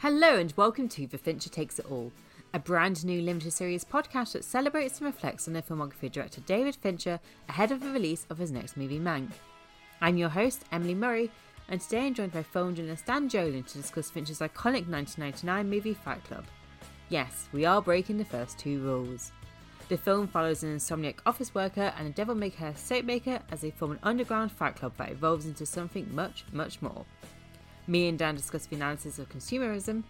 Hello and welcome to The Fincher Takes It All, a brand new limited series podcast that celebrates and reflects on the filmography director David Fincher ahead of the release of his next movie, Mank. I'm your host, Emily Murray, and today I'm joined by film journalist Dan Jolin to discuss Fincher's iconic 1999 movie Fight Club. Yes, we are breaking the first two rules. The film follows an insomniac office worker and a devil may care soap maker as they form an underground fight club that evolves into something much, much more. Me and Dan discuss the analysis of consumerism,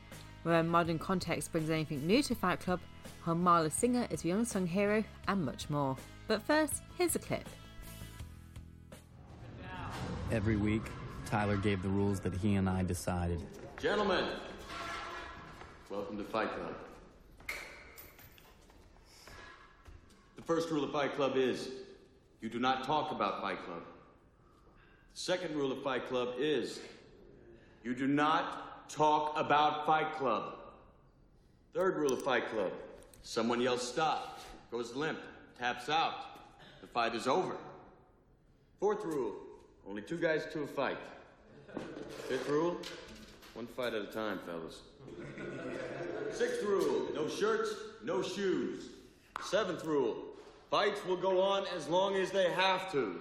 where modern context brings anything new to Fight Club, how Marla Singer is the unsung hero, and much more. But first, here's a clip. Every week, Tyler gave the rules that he and I decided. Gentlemen, welcome to Fight Club. The first rule of Fight Club is you do not talk about Fight Club. The second rule of Fight Club is you do not talk about Fight Club. Third rule of Fight Club someone yells stop, goes limp, taps out. The fight is over. Fourth rule only two guys to a fight. Fifth rule one fight at a time, fellas. Sixth rule no shirts, no shoes. Seventh rule fights will go on as long as they have to.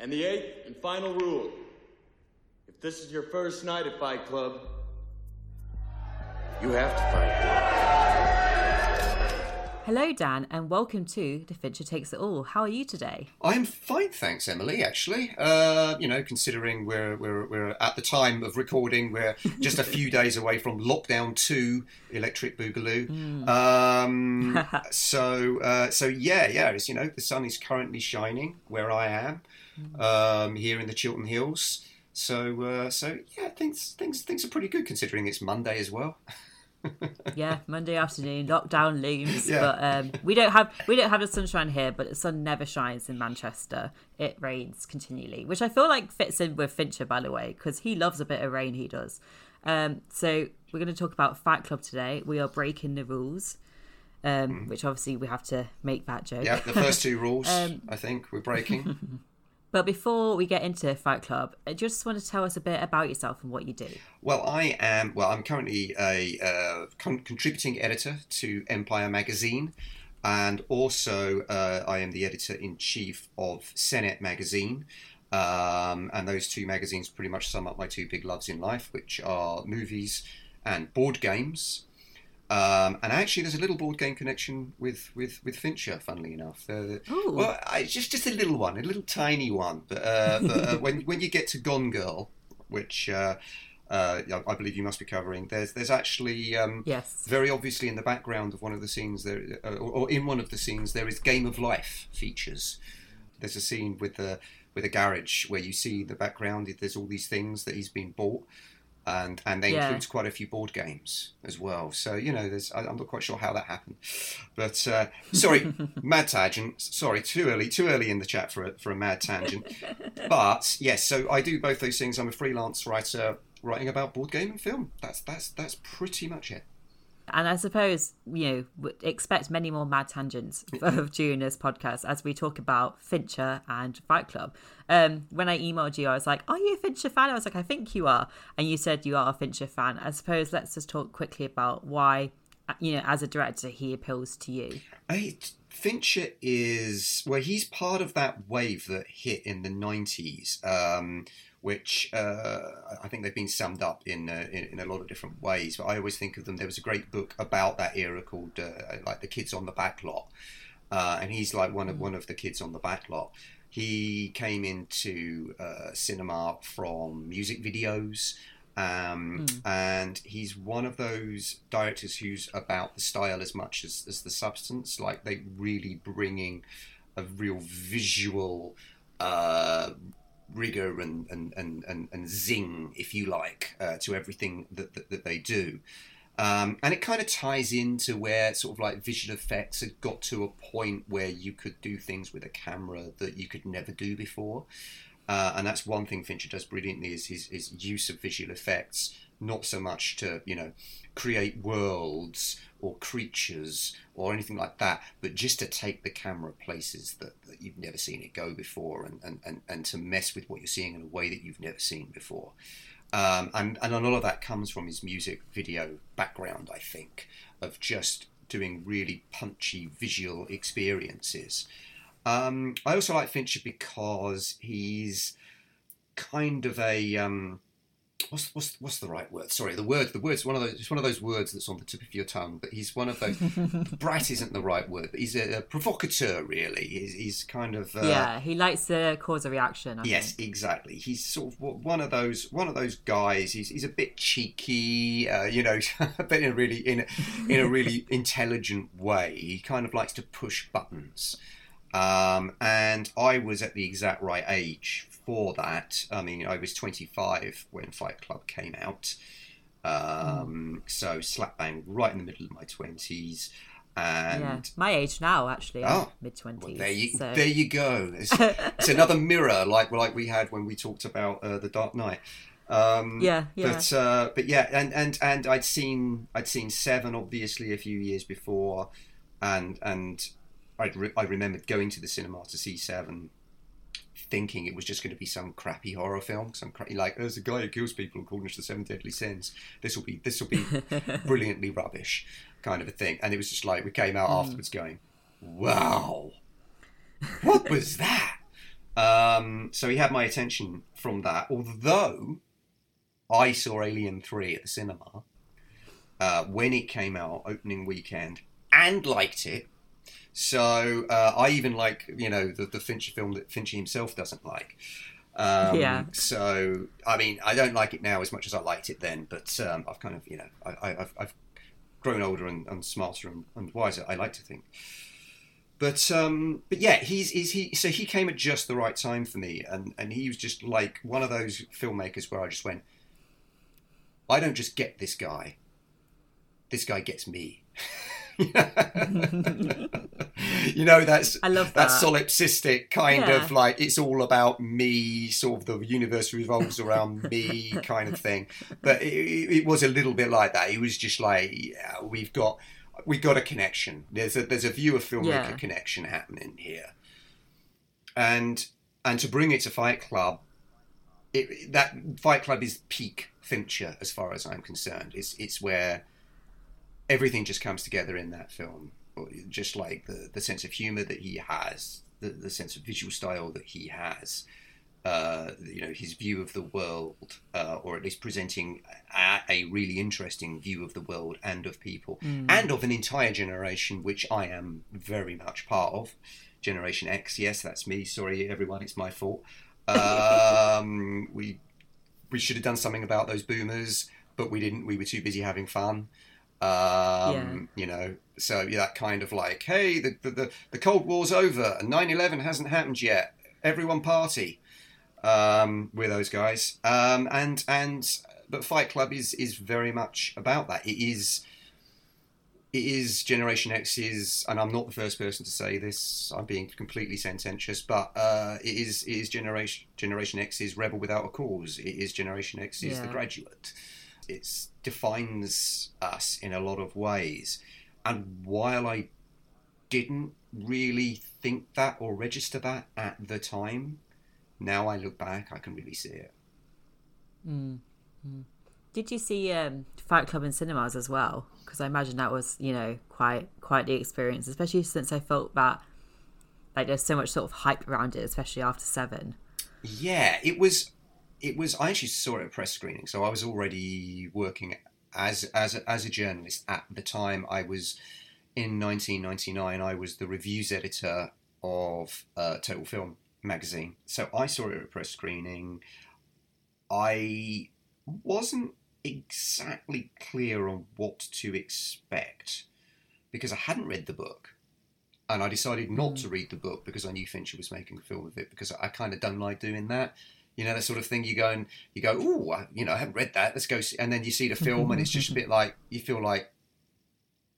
And the eighth and final rule this is your first night at Fight Club, you have to fight. Hello, Dan, and welcome to The Fincher Takes It All. How are you today? I'm fine, thanks, Emily. Actually, uh, you know, considering we're, we're we're at the time of recording, we're just a few days away from lockdown two, Electric Boogaloo. Um, so uh, so yeah, yeah. It's, you know, the sun is currently shining where I am, um, here in the Chiltern Hills. So uh, so yeah, things things things are pretty good considering it's Monday as well. yeah, Monday afternoon, lockdown looms. Yeah. But um, we don't have we don't have the sunshine here, but the sun never shines in Manchester. It rains continually, which I feel like fits in with Fincher, by the way, because he loves a bit of rain. He does. Um, so we're going to talk about Fight Club today. We are breaking the rules, um, which obviously we have to make that joke. Yeah, the first two rules I think we're breaking. But before we get into Fight Club, I just want to tell us a bit about yourself and what you do. Well, I am. Well, I'm currently a uh, con- contributing editor to Empire magazine, and also uh, I am the editor in chief of Senet magazine. Um, and those two magazines pretty much sum up my two big loves in life, which are movies and board games. Um, and actually, there's a little board game connection with with, with Fincher. Funnily enough, Ooh. well, I, just just a little one, a little tiny one. But, uh, but uh, when when you get to Gone Girl, which uh, uh, I believe you must be covering, there's there's actually um, Yes. very obviously in the background of one of the scenes there, uh, or, or in one of the scenes, there is Game of Life features. There's a scene with the with a garage where you see the background. There's all these things that he's been bought, and and they Yeah. includes quite a few board games as well. So you know, there's I, I'm not quite sure how that happened, but uh, sorry, mad tangent. Sorry, too early, too early in the chat for a, for a mad tangent. But yes, so I do both those things. I'm a freelance writer writing about board game and film. That's that's that's pretty much it. And I suppose, you know, expect many more mad tangents of during this podcast as we talk about Fincher and Fight Club. Um, when I emailed you, I was like, Are you a Fincher fan? I was like, I think you are. And you said you are a Fincher fan. I suppose let's just talk quickly about why, uh, you know, as a director, he appeals to you. I, Fincher is well. He's part of that wave that hit in the '90s, um, which uh, I think they've been summed up in, uh, in in a lot of different ways. But I always think of them. There was a great book about that era called uh, like the Kids on the Back Lot, uh, and he's like one of one of the kids on the back lot. He came into uh, cinema from music videos. Um, And he's one of those directors who's about the style as much as, as the substance. Like they really bringing a real visual uh, rigor and, and, and, and, and zing, if you like, uh, to everything that, that, that they do. Um, and it kind of ties into where sort of like visual effects had got to a point where you could do things with a camera that you could never do before. Uh, and that's one thing Fincher does brilliantly is his, his use of visual effects, not so much to you know create worlds or creatures or anything like that, but just to take the camera places that, that you've never seen it go before, and, and, and, and to mess with what you're seeing in a way that you've never seen before. Um, and, and a lot of that comes from his music video background, I think, of just doing really punchy visual experiences. Um, I also like Fincher because he's kind of a um, what's what's what's the right word? Sorry, the word the word's one of those it's one of those words that's on the tip of your tongue. But he's one of those. bright isn't the right word, but he's a, a provocateur. Really, he's, he's kind of uh, yeah, he likes to cause a reaction. I yes, think. exactly. He's sort of one of those one of those guys. He's, he's a bit cheeky, uh, you know, but in a really in a, in a really intelligent way. He kind of likes to push buttons. Um, and I was at the exact right age for that. I mean, I was 25 when Fight Club came out. Um, mm. So slap bang right in the middle of my 20s. And yeah, my age now, actually, oh, mid twenties. Well, there you, so. there you go. It's, it's, another mirror, like like we had when we talked about uh, the Dark Knight. Um, yeah, yeah. But uh, but yeah, and, and and I'd seen I'd seen Seven obviously a few years before, and and I'd re- I remembered going to the cinema to see Seven thinking it was just going to be some crappy horror film, some cra- like there's a guy who kills people according to the seven deadly sins. This will be this will be brilliantly rubbish, kind of a thing. And it was just like we came out mm. afterwards going, "Wow, what was that?" Um, so he had my attention from that. Although I saw Alien Three at the cinema uh, when it came out opening weekend and liked it so uh, I even like you know the, the Fincher film that Fincher himself doesn't like. Um, yeah. So I mean, I don't like it now as much as I liked it then, but um, I've kind of you know I, have I've grown older and, and smarter and, and, wiser. I like to think. But um, but yeah, he's, he's he so he came at just the right time for me, and and he was just like one of those filmmakers where I just went, I don't just get this guy. This guy gets me. you know that's I love that. that solipsistic kind yeah. of like it's all about me sort of the universe revolves around me kind of thing but it, it, was a little bit like that it was just like yeah, we've got we've got a connection there's a there's a viewer filmmaker yeah. connection happening here and and to bring it to fight club it, that fight club is peak fincher as far as i'm concerned it's it's where everything just comes together in that film. Just like the, the sense of humor that he has, the, the sense of visual style that he has, uh, you know, his view of the world, uh, or at least presenting a, a, really interesting view of the world and of people, mm. and of an entire generation, which I am very much part of. Generation X, yes, that's me. Sorry, everyone, it's my fault. Um, we we should have done something about those boomers, but we didn't. We were too busy having fun. Um, yeah. You know, so yeah, that kind of like, hey, the, the, the Cold War's over and 9 11 hasn't happened yet. Everyone party um, with those guys. Um, and, and, but Fight Club is, is very much about that. It is, it is Generation X's, and I'm not the first person to say this. I'm being completely sententious, but uh, it is it is Generation Generation X's Rebel Without a Cause. It is Generation X's yeah. The Graduate it defines us in a lot of ways. And while I didn't really think that or register that at the time, now I look back, I can really see it. Mm. Mm. Did you see um, Fight Club in cinemas as well? Because I imagine that was, you know, quite quite the experience, especially since I felt that like there's so much sort of hype around it, especially after Seven. Yeah, it was it was I actually saw it at a press screening, so I was already working as as a, as a journalist at the time. I was in 1999. I was the reviews editor of uh, Total Film magazine, so I saw it at a press screening. I wasn't exactly clear on what to expect because I hadn't read the book. And I decided not mm. to read the book because I knew Fincher was making a film of it because I kind of don't like doing that you know, that sort of thing. You go and you go, oh, you know, I haven't read that. Let's go, see. and then you see the film, and it's just a mm-hmm. bit like you feel like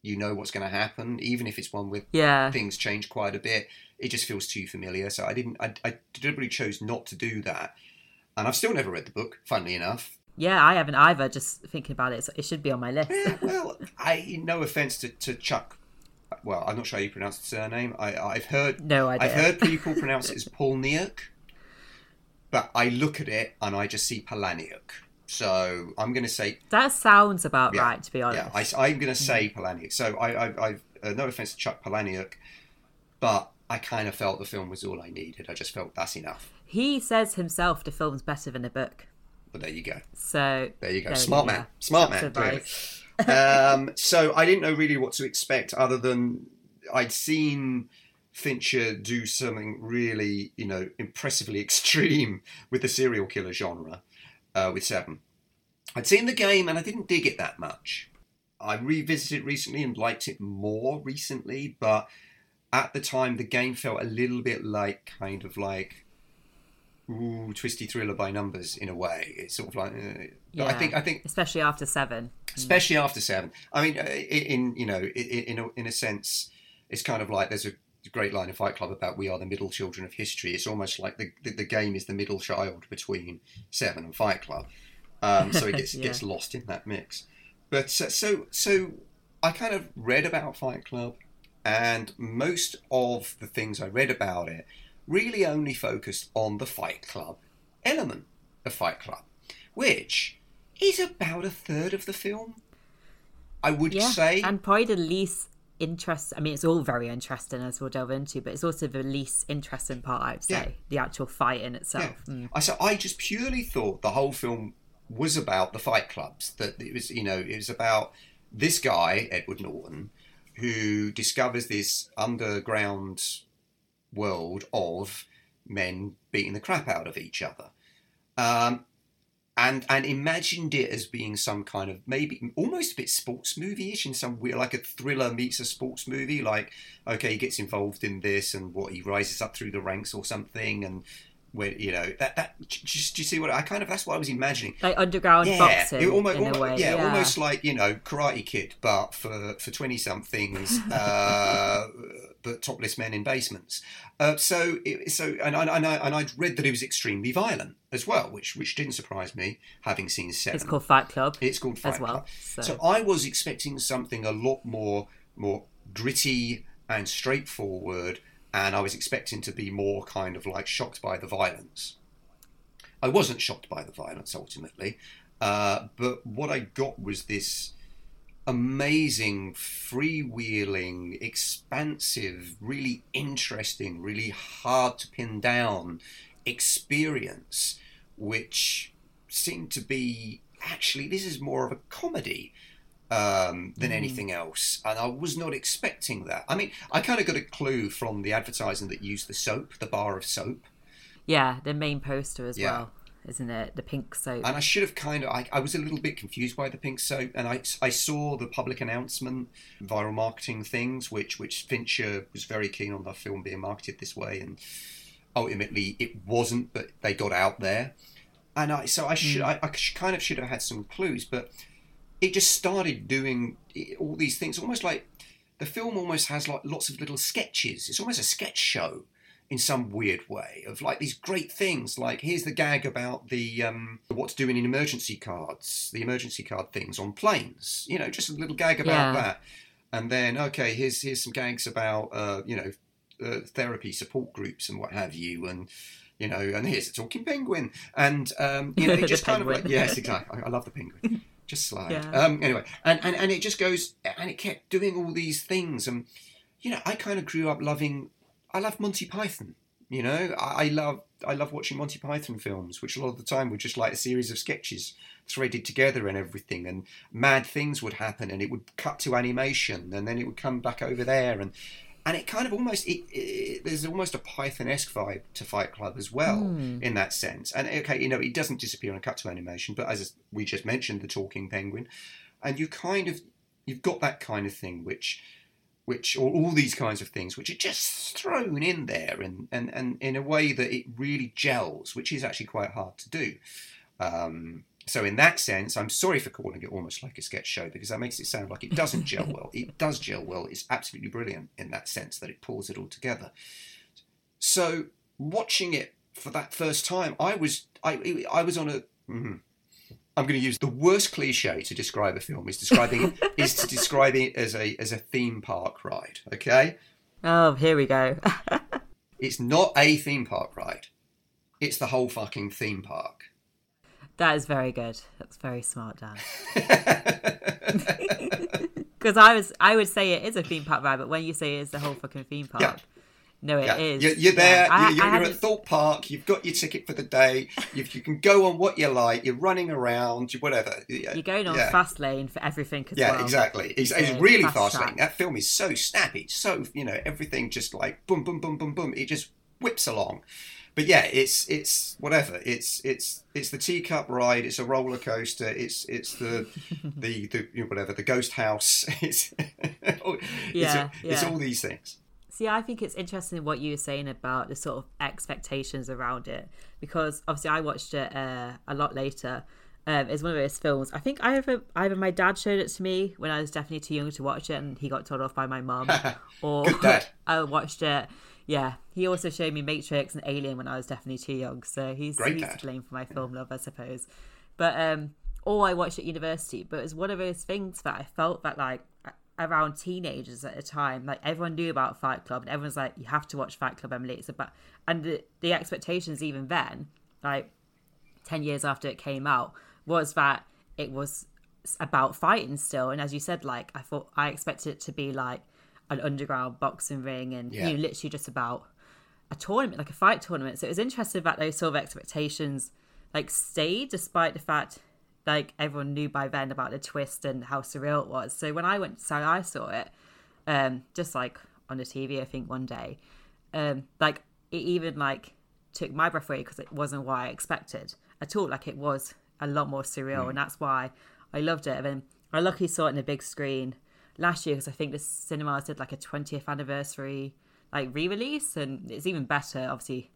you know what's going to happen, even if it's one with yeah things change quite a bit. It just feels too familiar. So I didn't. I, I deliberately chose not to do that, and I've still never read the book. Funnily enough. Yeah, I haven't either. Just thinking about it, it should be on my list. yeah, well, I no offense to, to Chuck well, I'm not sure how you pronounce the surname. I, I've heard no idea. I've heard people pronounce it as Paul Neuk but I look at it and I just see Palahniuk. So I'm going to say That sounds about Yeah, right, to be honest. yeah. I, am going to say Palahniuk. So I, I, I've uh, no offense to Chuck Palahniuk, but I kind of felt the film was all I needed. I just felt that's enough. He says himself the film's better than the book. But there you go. So There you go. there Smart go. man. Smart Chuck's man. clearly. advice. um, so I didn't know really what to expect other than I'd seen Fincher do something really, you know, impressively extreme with the serial killer genre uh, with Seven. I'd seen the game and I didn't dig it that much. I revisited recently and liked it more recently, but at the time the game felt a little bit like kind of like ooh twisty thriller by numbers in a way. It's sort of like uh, but I think I think especially after seven. especially after seven. I mean, uh, in you know, in in a, in a sense, it's kind of like there's a great line in Fight Club about we are the middle children of history. It's almost like the the, the game is the middle child between Seven and Fight Club, um, so it gets Yeah. gets lost in that mix. But uh, so so, I kind of read about Fight Club, and most of the things I read about it really only focused on the Fight Club element of Fight Club, which is about a third of the film. I would Yeah, say. and probably the least interest. I mean, it's all very interesting as we'll delve into, but it's also the least interesting part. I'd say Yeah. the actual fight in Yeah. itself. Mm. I so I just purely thought the whole film was about the fight clubs. That it was, you know, it was about this guy Edward Norton who discovers this underground world of men beating the crap out of each other. Um, and and imagined it as being some kind of maybe almost a bit sports movie-ish in some weird like a thriller meets a sports movie like okay he gets involved in this and what he rises up through the ranks or something and where you know that that just do you see what I kind of that's what I was imagining Like underground yeah, boxing almost, in almo- a way. yeah, Yeah, almost like you know Karate Kid, but for for twenty somethings, uh, but topless men in basements. Uh, so it, so and I, and I and I'd read that it was extremely violent as well, which which didn't surprise me, having seen seven. It's called Fight Club It's called Fight as well. Club. So, So I was expecting something a lot more more gritty and straightforward, and I was expecting to be more kind of like shocked by the violence. I wasn't shocked by the violence ultimately, uh, but what I got was this amazing, freewheeling, expansive, really interesting, really hard to pin down experience, which seemed to be actually this is more of a comedy um, than anything else, and I was not expecting that. I mean, I kind of got a clue from the advertising that used the soap, the bar of soap, yeah, the main poster as Yeah. well, isn't it? The pink soap. and I should have kind of. I, I was a little bit confused by the pink soap, and I, I saw the public announcement, viral marketing things, which which Fincher was very keen on the film being marketed this way, and ultimately it wasn't, but they got out there, and I so I should I, I sh- kind of should have had some clues, but it just started doing all these things, almost like the film almost has like lots of little sketches. It's almost a sketch show in some weird way of like these great things. Like here's the gag about the um, what to do in emergency cards the emergency card things on planes. You know just a little gag about Yeah. that. And then okay here's here's some gags about uh, you know uh, therapy support groups and what have you. And you know and here's a talking penguin. And um, you know just kind of like yes exactly. I, I love the penguin just slide Yeah. um, anyway and, and and it just goes and it kept doing all these things and you know I kind of grew up loving I love Monty Python. You know, I, I love I love watching Monty Python films, which a lot of the time were just like a series of sketches threaded together and everything, and mad things would happen, and it would cut to animation, and then it would come back over there, and and it kind of almost it, it, there's almost a Python-esque vibe to Fight Club as well Hmm. in that sense. And okay, you know, it doesn't disappear on a cut to animation, but as we just mentioned, the talking penguin, and you kind of you've got that kind of thing which which or all these kinds of things which are just thrown in there and, and, and in a way that it really gels which is actually quite hard to do um, so in that sense i'm sorry for calling it almost like a sketch show because that makes it sound like it doesn't gel well it does gel well it's absolutely brilliant in that sense that it pulls it all together so watching it for that first time i was i, I was on a. Mm-hmm. I'm going to use the worst cliche to describe a film is describing is to describe it as a as a theme park ride. Okay, Oh, here we go. it's not a theme park ride; it's the whole fucking theme park. That is very good. That's very smart, Dan. Because I was, I would say it is a theme park ride, but when you say it's the whole fucking theme park, Yeah. no, it Yeah, is. You're, you're there. Yeah. You're, you're, I you're at Thorpe Park. You've got your ticket for the day. You've, you can go on what you like. You're running around. Whatever. You're going on fast lane for everything as Yeah, well. exactly. It's, it's really fast fast lane. That film is so snappy. So you know everything just like boom, boom, boom, boom, boom. It just whips along. But yeah, it's it's whatever. It's it's it's the teacup ride. It's a roller coaster. It's it's the the, the you know, whatever the ghost house. It's it's, Yeah, it's yeah. all these things. See, I think it's interesting what you were saying about the sort of expectations around it because obviously I watched it uh, a lot later. Um, it's one of those films. I think either either my dad showed it to me when I was definitely too young to watch it, and he got told off by my mum, or Good dad. I watched it. Yeah, he also showed me Matrix and Alien when I was definitely too young, so he's Great he's dad. to blame for my film love, I suppose. But um, or I watched at university. But it was one of those things that I felt that like around teenagers at the time, like everyone knew about Fight Club, and everyone's like, "You have to watch Fight Club, Emily." It's about and the, the expectations even then, like ten years after it came out, was that it was about fighting still. And as you said, like I thought, I expected it to be like an underground boxing ring, and Yeah. you know, literally just about a tournament, like a fight tournament. So it was interesting that those sort of expectations like stayed despite the fact like everyone knew by then about the twist and how surreal it was. So when I went, so I saw it, um, just like on the TV, I think one day, um, like it even like took my breath away because it wasn't what I expected at all. Like it was a lot more surreal, and that's why I loved it. And then I luckily saw it in a big screen last year because I think the cinemas did like a 20th anniversary like re-release, and it's even better, obviously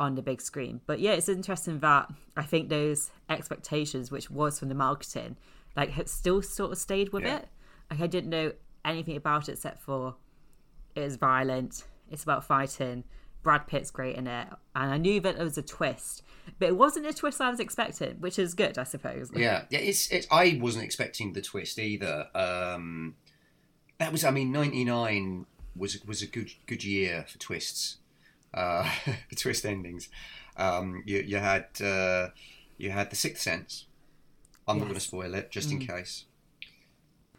on the big screen. But yeah, it's interesting that I think those expectations, which was from the marketing, like have still sort of stayed with Yeah. it. Like I didn't know anything about it except for it is violent, it's about fighting. Brad Pitt's great in it, and I knew that there was a twist, but it wasn't a twist I was expecting, which is good, I suppose. Yeah, yeah. It's it's. I wasn't expecting the twist either. Um, that was. I mean, ninety nine was was a good good year for twists, uh, for twist endings. Um, you you had uh, you had the Sixth Sense. I'm not going to spoil it, just in case.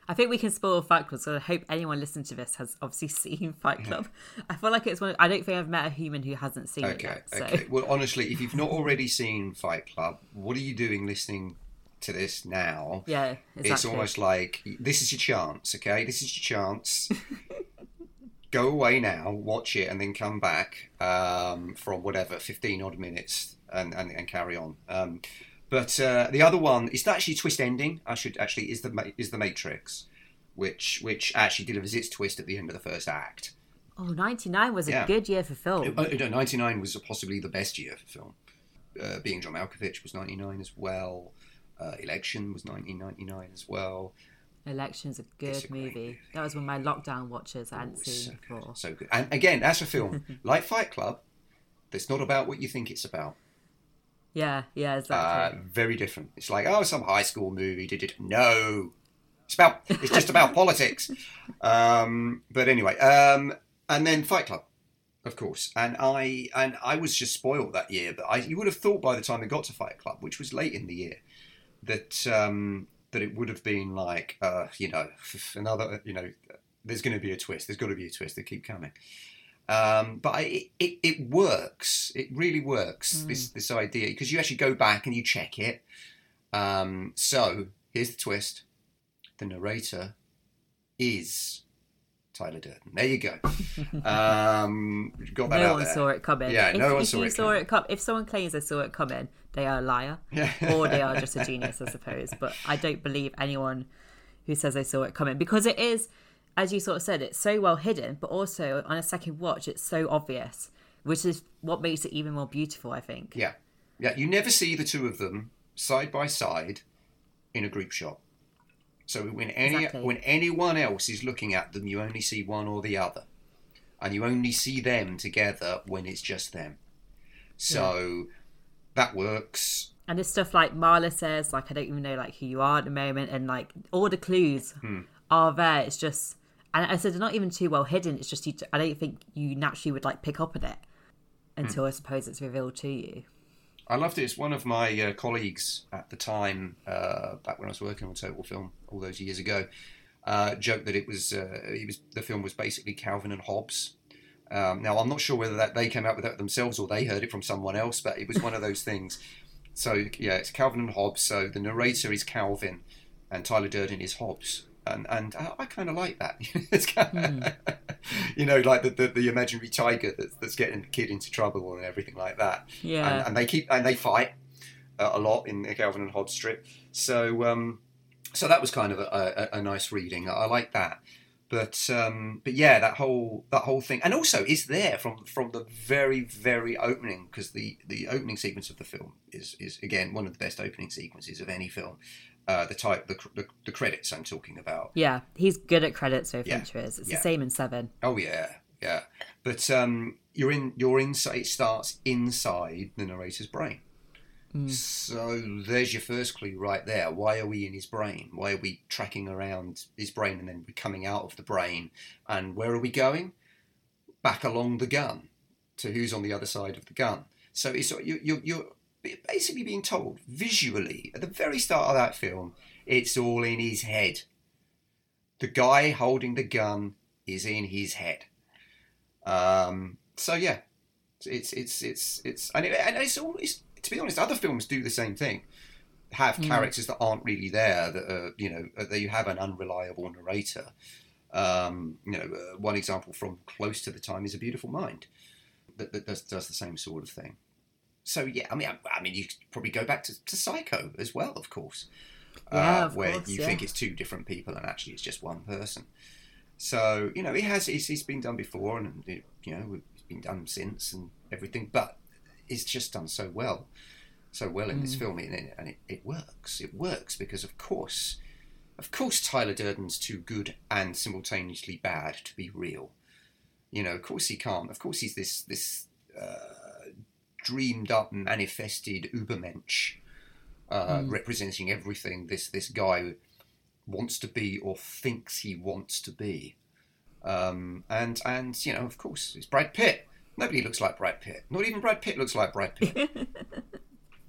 I think we can spoil Fight Club, so I hope anyone listening to this has obviously seen Fight Club. I feel like it's one. I don't think I've met a human who hasn't seen it Okay, yet. So okay. Well, honestly, if you've not already seen Fight Club, what are you doing listening to this now? yeah, exactly. It's almost like this is your chance, okay? This is your chance. Go away now, watch it, and then come back um, from whatever fifteen odd minutes and, and, and carry on. Um, but uh, the other one is actually twist ending. I should actually is the is the Matrix, which which actually delivers its twist at the end of the first act. Oh, 99 was a Yeah. good year for film. Uh, no, 99 was possibly the best year for film. Uh, Being John Malkovich was 99 as well. Uh, Election was 1999 as well. Election's a good a movie. movie. That was one of my lockdown watches I hadn't Oh, it's so seen before. good. So good. And again, that's a film like Fight Club. That's not about what you think it's about. Yeah, yeah, Uh, exactly. very different. It's like, oh, some high school movie. Did it? No. It's about. It's just about politics. Um, but anyway, um, and then Fight Club, of course. And I and I was just spoiled that year. But I, you would have thought by the time it got to Fight Club, which was late in the year, that um, that it would have been like, uh, you know, another, you know, there's going to be a twist. There's got to be a twist. They keep coming. Um, but I, it, it, works. It really works. This this idea because you actually go back and you check it. Um, so here's the twist: the narrator is Tyler Durden. There you go. Um, got that no one there. saw it coming. Yeah, if, no one if saw you it saw coming. it come, if someone claims they saw it coming, they are a liar, Yeah. or they are just a genius, I suppose. But I don't believe anyone who says they saw it coming because it is, as you sort of said, it's so well hidden, but also on a second watch, it's so obvious, which is what makes it even more beautiful. I think. Yeah, yeah. You never see the two of them side by side in a group shot. So when any Exactly. when anyone else is looking at them, you only see one or the other, and you only see them together when it's just them. So that works. And there's stuff like Marla says, like I don't even know like who you are at the moment, and like all the clues Hmm. are there. It's just, and I said they're not even too well hidden. It's just you. I don't think you naturally would like pick up on it until Hmm. I suppose it's revealed to you. I loved it. It's one of my uh, colleagues at the time, uh, back when I was working on Total Film all those years ago, uh, joked that it was, uh, it was the film was basically Calvin and Hobbes. Um, now I'm not sure whether that they came up with that themselves or they heard it from someone else, but it was one of those things. So yeah, it's Calvin and Hobbes. So the narrator is Calvin, and Tyler Durden is Hobbes and and I, I kind of like that. it's kind of, mm. you know, like the, the, the imaginary tiger that's, that's, getting the kid into trouble and everything like that. Yeah, and, and they keep and they fight uh, a lot in the Calvin and Hobbes strip. So um, so that was kind of a, a, a nice reading. I, I like that. But um, but yeah, that whole that whole thing, and also is there from from the very very opening because the the opening sequence of the film is is again one of the best opening sequences of any film uh, the type the, the, the credits I'm talking about. Yeah, he's good at credits. So Yeah, Fincher is. It's yeah. the same in Seven. Oh yeah, yeah. But um, you're in you're inside. It starts inside the narrator's brain. So there's your first clue right there. Why are we in his brain? Why are we tracking around his brain and then we're coming out of the brain? And where are we going? Back along the gun to who's on the other side of the gun. So it's you you you're basically being told visually at the very start of that film, it's all in his head. The guy holding the gun is in his head. Um, so yeah, it's it's it's it's and, it, and it's all it's, to be honest, other films do the same thing. Have Mm. characters that aren't really there that are you know that you have an unreliable narrator. Um, you know, uh, one example from close to the time is A Beautiful Mind that, that does does the same sort of thing. So yeah, I mean, I, I mean, you could probably go back to, to Psycho as well, of course, Yeah, uh, of where course, you yeah. think it's two different people and actually it's just one person. So you know, it has it's, it's been done before, and it, you know, it's been done since and everything, but it's just done so well, so well in this Mm. film, and it, and it, it works. It works because, of course, of course, Tyler Durden's too good and simultaneously bad to be real. You know, of course he can't. Of course he's this this uh, dreamed up, manifested Ubermensch, uh, representing everything this this guy wants to be or thinks he wants to be. Um, and and you know, of course, it's Brad Pitt. Nobody looks like Brad Pitt. Not even Brad Pitt looks like Brad Pitt.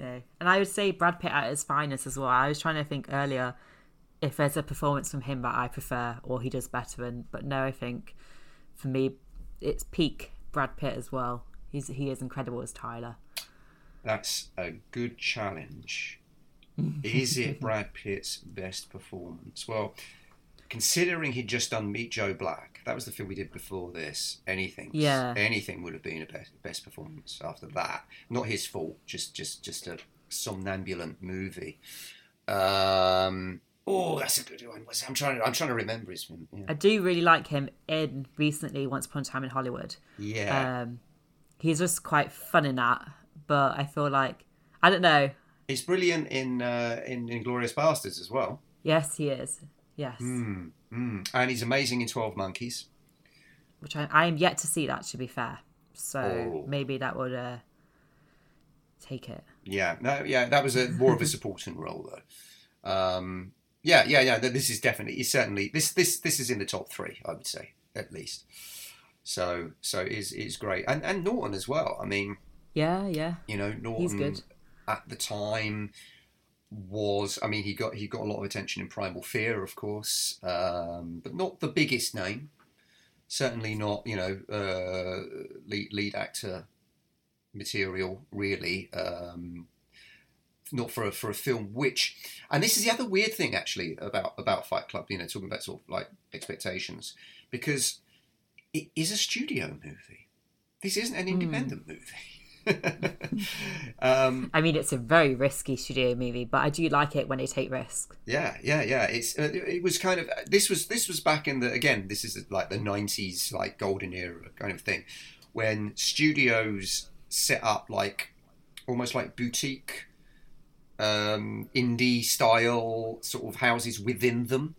No. And I would say Brad Pitt at his finest as well. I was trying to think earlier if there's a performance from him that I prefer or he does better. And but no, I think for me it's peak Brad Pitt as well. He's he is incredible as Tyler. That's a good challenge. Is it Brad Pitt's best performance? Well, considering he'd just done Meet Joe Black, that was the film we did before this. Anything, Yeah. anything would have been a best, best performance after that. Not his fault, just just just a somnambulant movie. Um, oh, that's a good one. I'm trying to I'm trying to remember his film. Yeah, I do really like him in recently Once Upon a Time in Hollywood. yeah. Um, he's just quite fun in that, but I feel like I don't know. he's brilliant in uh, in Inglourious Basterds as well. Yes, he is. Yes, Mm, mm. And he's amazing in Twelve Monkeys. which I, I am yet to see that. To be fair, so Oh. maybe that would uh, take it. Yeah, no, yeah, that was a more of a supporting role though. Um, yeah, yeah, yeah. This is definitely, certainly this this this is in the top three, I would say at least. So so is is great, and and Norton as well. I mean, Yeah, yeah. you know, Norton He's good. at the time was, I mean, he got he got a lot of attention in Primal Fear, of course, um, but not the biggest name. Certainly not, you know, uh, lead lead actor material really. Um, not for a, for a film which, and this is the other weird thing actually about about Fight Club. You know, talking about sort of like expectations because it is a studio movie. This isn't an independent movie. um, I mean, it's a very risky studio movie, but I do like it when they take risks. yeah, yeah, yeah. It's uh, it was kind of this was this was back in the again this is like the '90s like golden era kind of thing when studios set up like almost like boutique um, indie style sort of houses within them.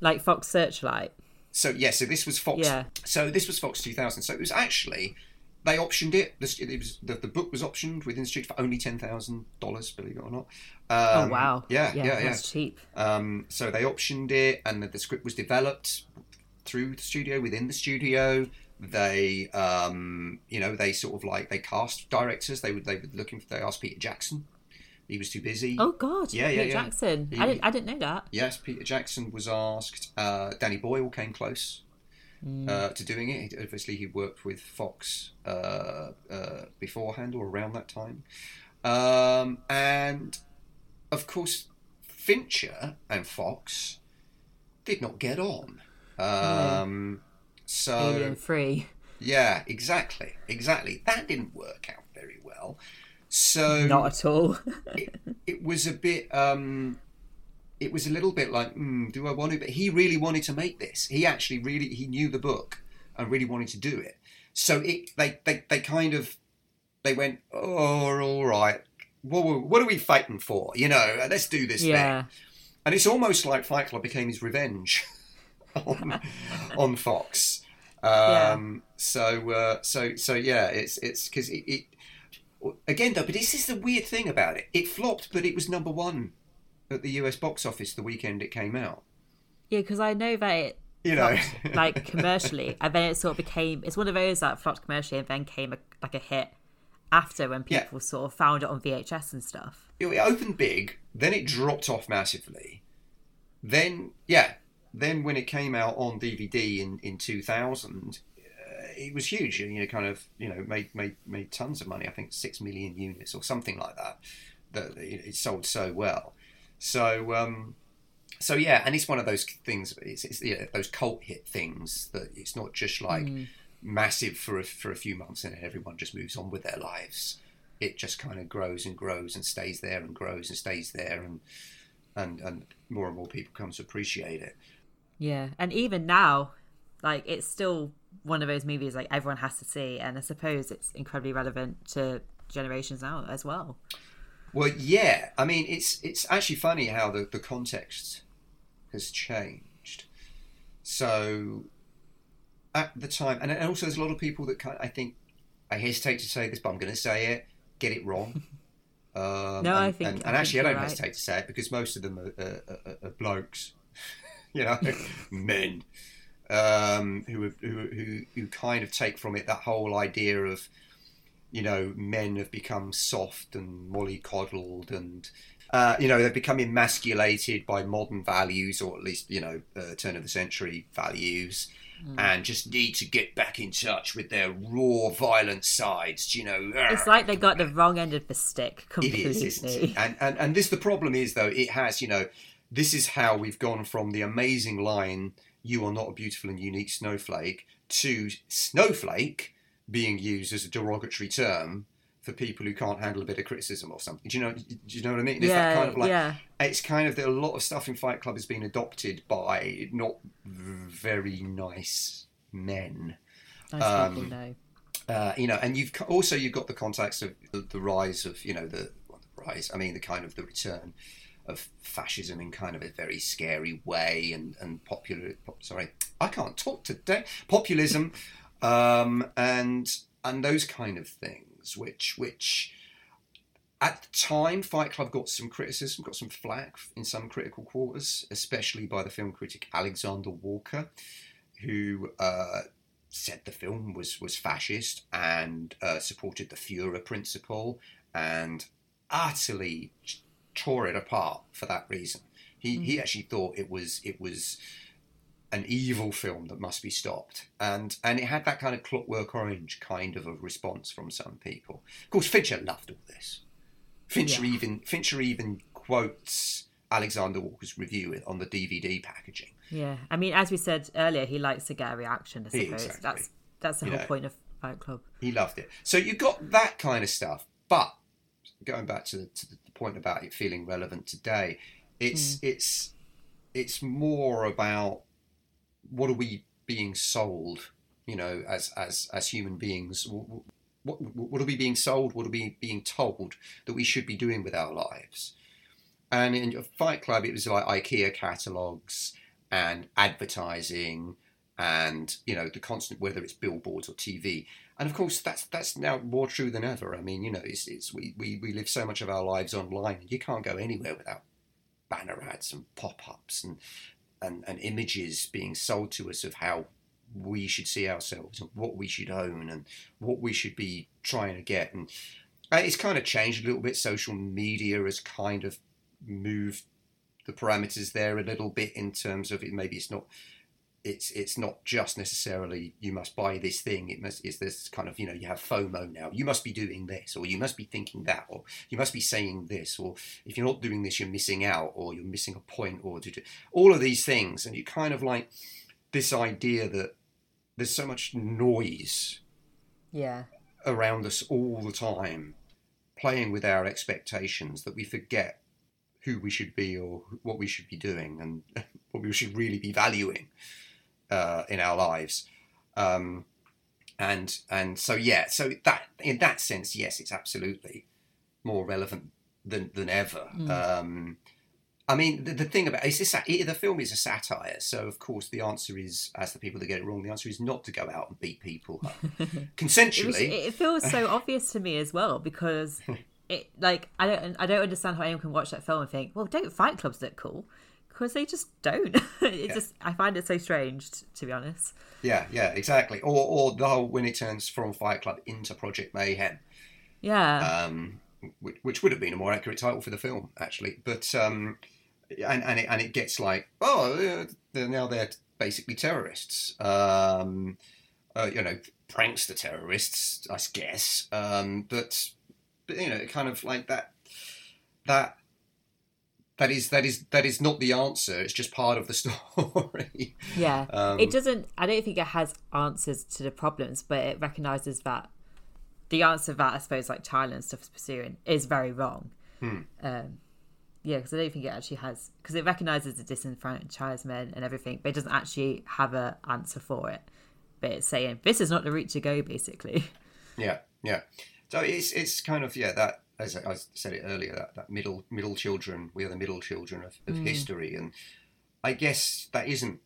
Like Fox Searchlight. So yeah, so this was Fox. Yeah. So this was Fox 2000. So it was actually they optioned it. The, it was the, the book was optioned within the street for only ten thousand dollars. Believe it or not. Oh Um, wow. Yeah, yeah, yeah. That's cheap. Um, so they optioned it, and the, the script was developed through the studio, within the studio. They, um, you know, they sort of like they cast directors. They would they were looking. for. They asked Peter Jackson. He was too busy. Oh God, Yeah, Peter yeah, yeah. Jackson. He- I didn't. I didn't know that. Yes, Peter Jackson was asked. Uh, Danny Boyle came close uh, to doing it. Obviously, he worked with Fox uh, uh, beforehand or around that time. Um, and of course, Fincher and Fox did not get on. Um, So, Alien Three. yeah, exactly, exactly. That didn't work out very well. So Not at all. it, it was a bit um it was a little bit like mm, do i want to? But he really wanted to make this. He actually really he knew the book and really wanted to do it. So it they they, they kind of they went oh all right. What, what are we fighting for? You know let's do this yeah. thing and it's almost like fight club became his revenge on, on fox. Um so uh so so yeah it's it's because it, it again though but this is the weird thing about it. It flopped but it was number one at the us box office the weekend it came out Yeah, because I know that it you know flopped, like commercially, and then it sort of became. It's one of those that flopped commercially and then came a, like a hit after when Yeah. people sort of found it on VHS and stuff. it opened big then it dropped off massively then yeah then when it came out on dvd in in 2000 uh, it was huge you know kind of you know made made made tons of money i think 6 million units or something like that that it sold so well so um so yeah and it's one of those things it's, it's yeah, those cult hit things that it's not just like massive for a, for a few months and then everyone just moves on with their lives. It just kind of grows and grows and stays there and grows and stays there and and and more and more people come to appreciate it. Yeah, and even now, like it's still one of those movies like everyone has to see, and I suppose it's incredibly relevant to generations now as well. Well yeah i mean it's it's actually funny how the, the context has changed so at the time and also there's a lot of people that kind i think i hesitate to say this but i'm going to say it get it wrong um, No, and, I think- and, I and actually i don't right. hesitate to say it because most of them are, are, are, are blokes you know men um, who, have- who who who kind of take from it that whole idea of you know men have become soft and mollycoddled and uh, you know they've become emasculated by modern values or at least you know uh, turn of the century values and just need to get back in touch with their raw violent sides you know It's like they got the wrong end of the stick completely. is, isn't it? And, and and this the problem is though it has you know this is how we've gone from the amazing line "You are not a beautiful and unique snowflake" to snowflake being used as a derogatory term for people who can't handle a bit of criticism or something. Do you know? Do you know what I mean? It's that Yeah, kind of like yeah. it's kind of that a lot of stuff in Fight Club has been adopted by not very nice men. Nice Um, people. Uh, you know, and you've also you've got the context of the, the rise of you know the, well, the rise. I mean, the kind of the return of fascism in kind of a very scary way, and and popular. Pop, sorry, I can't talk today. Populism, um, and and those kind of things, which which. At the time, Fight Club got some criticism, got some flack in some critical quarters, especially by the film critic Alexander Walker, who uh, said the film was was fascist and uh, supported the Führer principle and utterly tore it apart for that reason. He he actually thought it was it was an evil film that must be stopped, and and it had that kind of Clockwork Orange kind of a response from some people. Of course, Fincher loved all this. Fincher Yeah. even Fincher even quotes Alexander Walker's review on the DVD packaging. Yeah, I mean, as we said earlier, he likes to get a reaction. I suppose exactly. that's that's the You whole know. point of Fight Club. He loved it. So you got that kind of stuff. But going back to the, to the point about it feeling relevant today, it's hmm. it's it's more about what are we being sold, you know, as as as human beings. What, what, are we being sold? What are we being told that we should be doing with our lives? And in Fight Club, it was like IKEA catalogs and advertising and you know the constant whether it's billboards or TV and of course that's that's now more true than ever I mean you know it's, it's we, we, we live so much of our lives online and you can't go anywhere without banner ads and pop-ups and, and and images being sold to us of how we should see ourselves and what we should own and what we should be trying to get. And uh, it's kind of changed a little bit. Social media has kind of moved the parameters there a little bit in terms of it. Maybe it's not it's it's not just necessarily you must buy this thing. It must is this kind of you know you have FOMO now. You must be doing this, or you must be thinking that, or you must be saying this, or if you're not doing this, you're missing out, or you're missing a point, or all of these things, and you kind of like this idea that there's so much noise Yeah. around us all the time, playing with our expectations that we forget who we should be or what we should be doing and what we should really be valuing uh, in our lives. Um, and and so yeah, so that in that sense, yes, it's absolutely more relevant than than ever. Um, I mean, the, the thing about it's it, the film is a satire, so of course the answer is, as the people that get it wrong, the answer is not to go out and beat people up It, was, consensually. it feels so obvious to me as well because it like I don't I don't understand how anyone can watch that film and think, well, don't fight clubs look cool? Because they just don't. it just I find it so strange t- to be honest. Yeah, yeah, exactly. Or or the whole when it turns from Fight Club into Project Mayhem, Yeah. um, which, which would have been a more accurate title for the film, actually. But um, and and it, and it gets like, oh, they're- now they're basically terrorists. Um, uh, you know, prankster terrorists, I guess. Um, but, but you know, kind of like that that. That is that is that is not the answer. It's just part of the story. Yeah, Um, it doesn't. I don't think it has answers to the problems, but it recognizes that the answer that I suppose like China and stuff is pursuing is very wrong. Hmm. Um, yeah, because I don't think it actually has because it recognizes the disenfranchisement and everything, but it doesn't actually have a answer for it. But it's saying this is not the route to go, basically. Yeah, yeah. So it's it's kind of yeah that as I, I said it earlier that, that middle middle children we are the middle children of, of history and I guess that isn't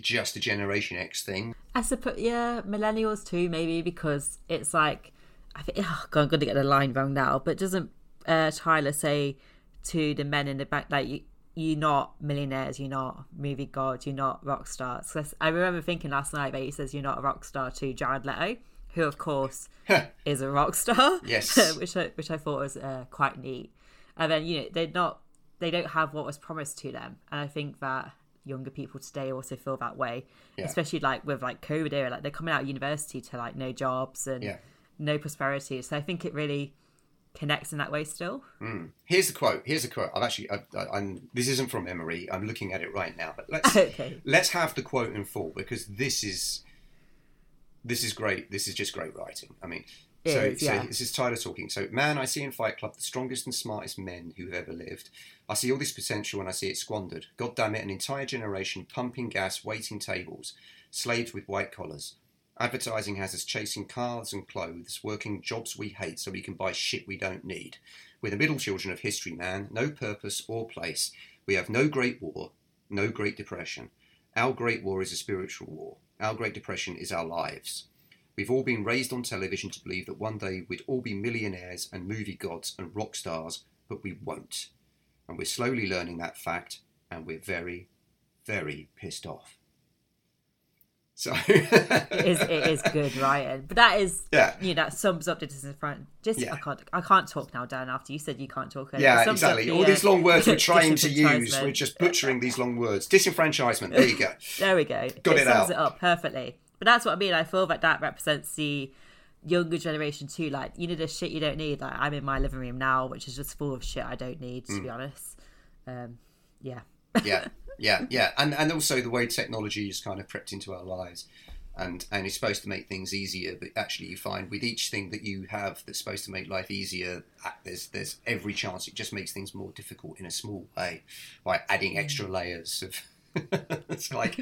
just a Generation X thing. I suppose, yeah, millennials too, maybe because it's like, I think, oh god, I'm gonna get the line wrong now, but doesn't uh, Tyler say to the men in the back like you? You're not millionaires. You're not movie gods. You're not rock stars. 'Cause I remember thinking last night that he says you're not a rock star to Jared Leto, who of course is a rock star. Yes. which I which I thought was uh, quite neat. And then you know they're not they don't have what was promised to them, and I think that younger people today also feel that way, Yeah. especially like with like COVID era, like they're coming out of university to like no jobs and Yeah. no prosperity. So I think it really connects in that way still. Here's the quote. Here's the quote. I've actually I, I, I'm this isn't from memory. I'm looking at it right now. But let's Okay. let's have the quote in full because this is this is great. This is just great writing. I mean, It so, is, so this is Tyler talking. So, man, I see in Fight Club the strongest and smartest men who've ever lived. I see all this potential and I see it squandered. God damn it, an entire generation pumping gas, waiting tables, slaves with white collars. Advertising has us chasing cars and clothes, working jobs we hate so we can buy shit we don't need. We're the middle children of history, man. No purpose or place. We have no great war, no great depression. Our great war is a spiritual war. Our great depression is our lives. We've all been raised on television to believe that one day we'd all be millionaires and movie gods and rock stars, but we won't. And we're slowly learning that fact, and we're very, very pissed off. So, It is it is good writing, but that is Yeah. you know that sums up the disenfranchisement. Just Yeah. I can't I can't talk now, Dan. After you said you can't talk, it yeah, exactly. the, All uh, these long words we're trying to use, we're just butchering these long words. Disenfranchisement, there you go. There we go. Got it sums out. it up perfectly. But that's what I mean. I feel that that represents the younger generation too. Like, you know, the shit you don't need. Like, I'm in my living room now, which is just full of shit I don't need, Mm. to be honest. Um, yeah. yeah, yeah, yeah, and and also the way technology has kind of crept into our lives, and and it's supposed to make things easier, but actually you find with each thing that you have that's supposed to make life easier, uh, there's there's every chance it just makes things more difficult in a small way by adding extra layers of. it's like,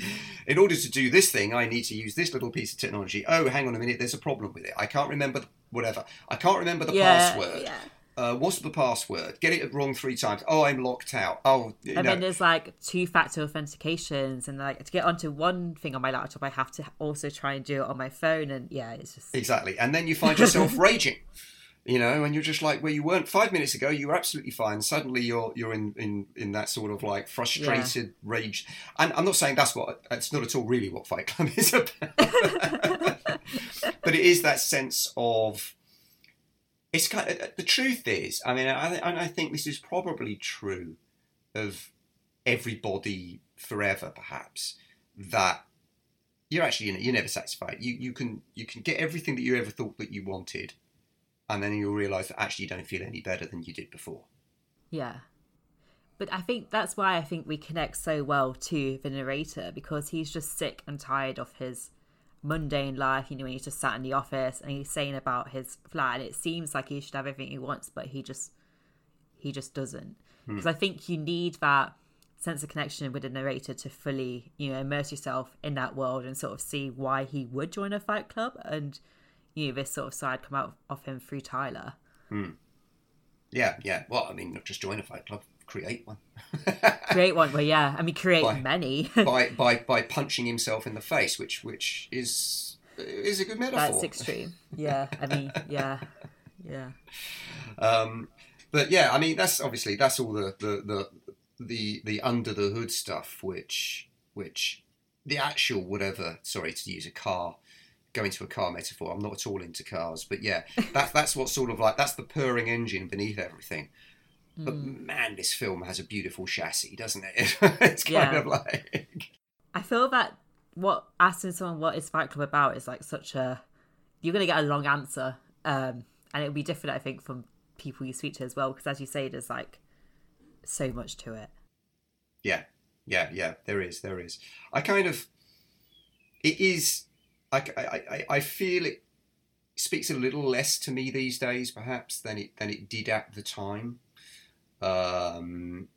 in order to do this thing, I need to use this little piece of technology. Oh, hang on a minute, there's a problem with it. I can't remember whatever. I can't remember the Yeah, password. yeah. Uh, what's the password? Get it wrong three times. Oh, I'm locked out. Oh, you And know. then there's like two factor authentications, and like to get onto one thing on my laptop, I have to also try and do it on my phone. And yeah, it's just Exactly. And then you find yourself raging. you know, and you're just like where you weren't five minutes ago. You were absolutely fine. Suddenly, you're you're in in in that sort of like frustrated rage. And I'm not saying that's what it's not at all really what Fight Club is about, but it is that sense of. It's kind of, uh, the truth is, I mean, I, and I think this is probably true of everybody forever, perhaps that you're actually you're never satisfied. You you can you can get everything that you ever thought that you wanted, and then you'll realise that actually you don't feel any better than you did before. Yeah. But I think that's why I think we connect so well to the narrator because he's just sick and tired of his mundane life. You know, he's just sat in the office and he's saying about his flat, and it seems like he should have everything he wants, but he just he just doesn't. Because I think you need that sense of connection with the narrator to fully, you know, immerse yourself in that world and sort of see why he would join a fight club and you know this sort of side come out of him through Tyler. Hmm. Yeah, yeah. Well, I mean, not just join a fight club, create one Create one, well, yeah. I mean, create Why? many. by by by punching himself in the face, which which is is a good metaphor. That's extreme. Yeah, I mean, yeah, yeah. Um, but yeah, I mean that's obviously that's all the the the the, the under the hood stuff, which which the actual whatever. Sorry to use a car, go into a car metaphor. I'm not at all into cars, but yeah, that that's what sort of like that's the purring engine beneath everything. But man, this film has a beautiful chassis, doesn't it? it's kind Yeah. of like I feel that what asking someone what is Fight Club about is like such a you're gonna get a long answer, um, and it'll be different, I think, from people you speak to as well, because as you say, there's like so much to it. Yeah, yeah, yeah. There is, there is. I kind of, it is. I, I, I, I feel it speaks a little less to me these days, perhaps, than it than it did at the time. Um,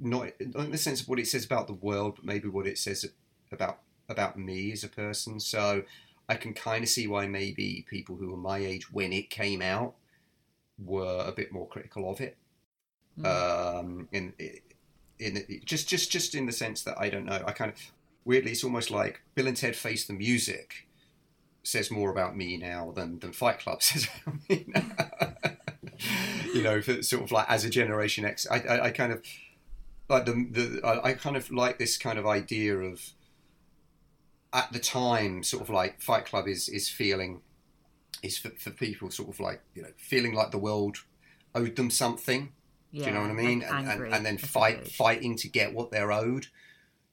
not, not in the sense of what it says about the world, but maybe what it says about about me as a person. So I can kind of see why maybe people who were my age when it came out were a bit more critical of it. Um, in in just just just in the sense that I don't know. I kind of weirdly, it's almost like Bill and Ted Face the Music says more about me now than than Fight Club says about me now. You know, for sort of like as a Generation X, I, I, I kind of like the the I, I kind of like this kind of idea of at the time, sort of like Fight Club is is feeling is for, for people sort of like you know feeling like the world owed them something. Yeah, Do you know what I mean? and, and, angry, and then fight fighting to get what they're owed.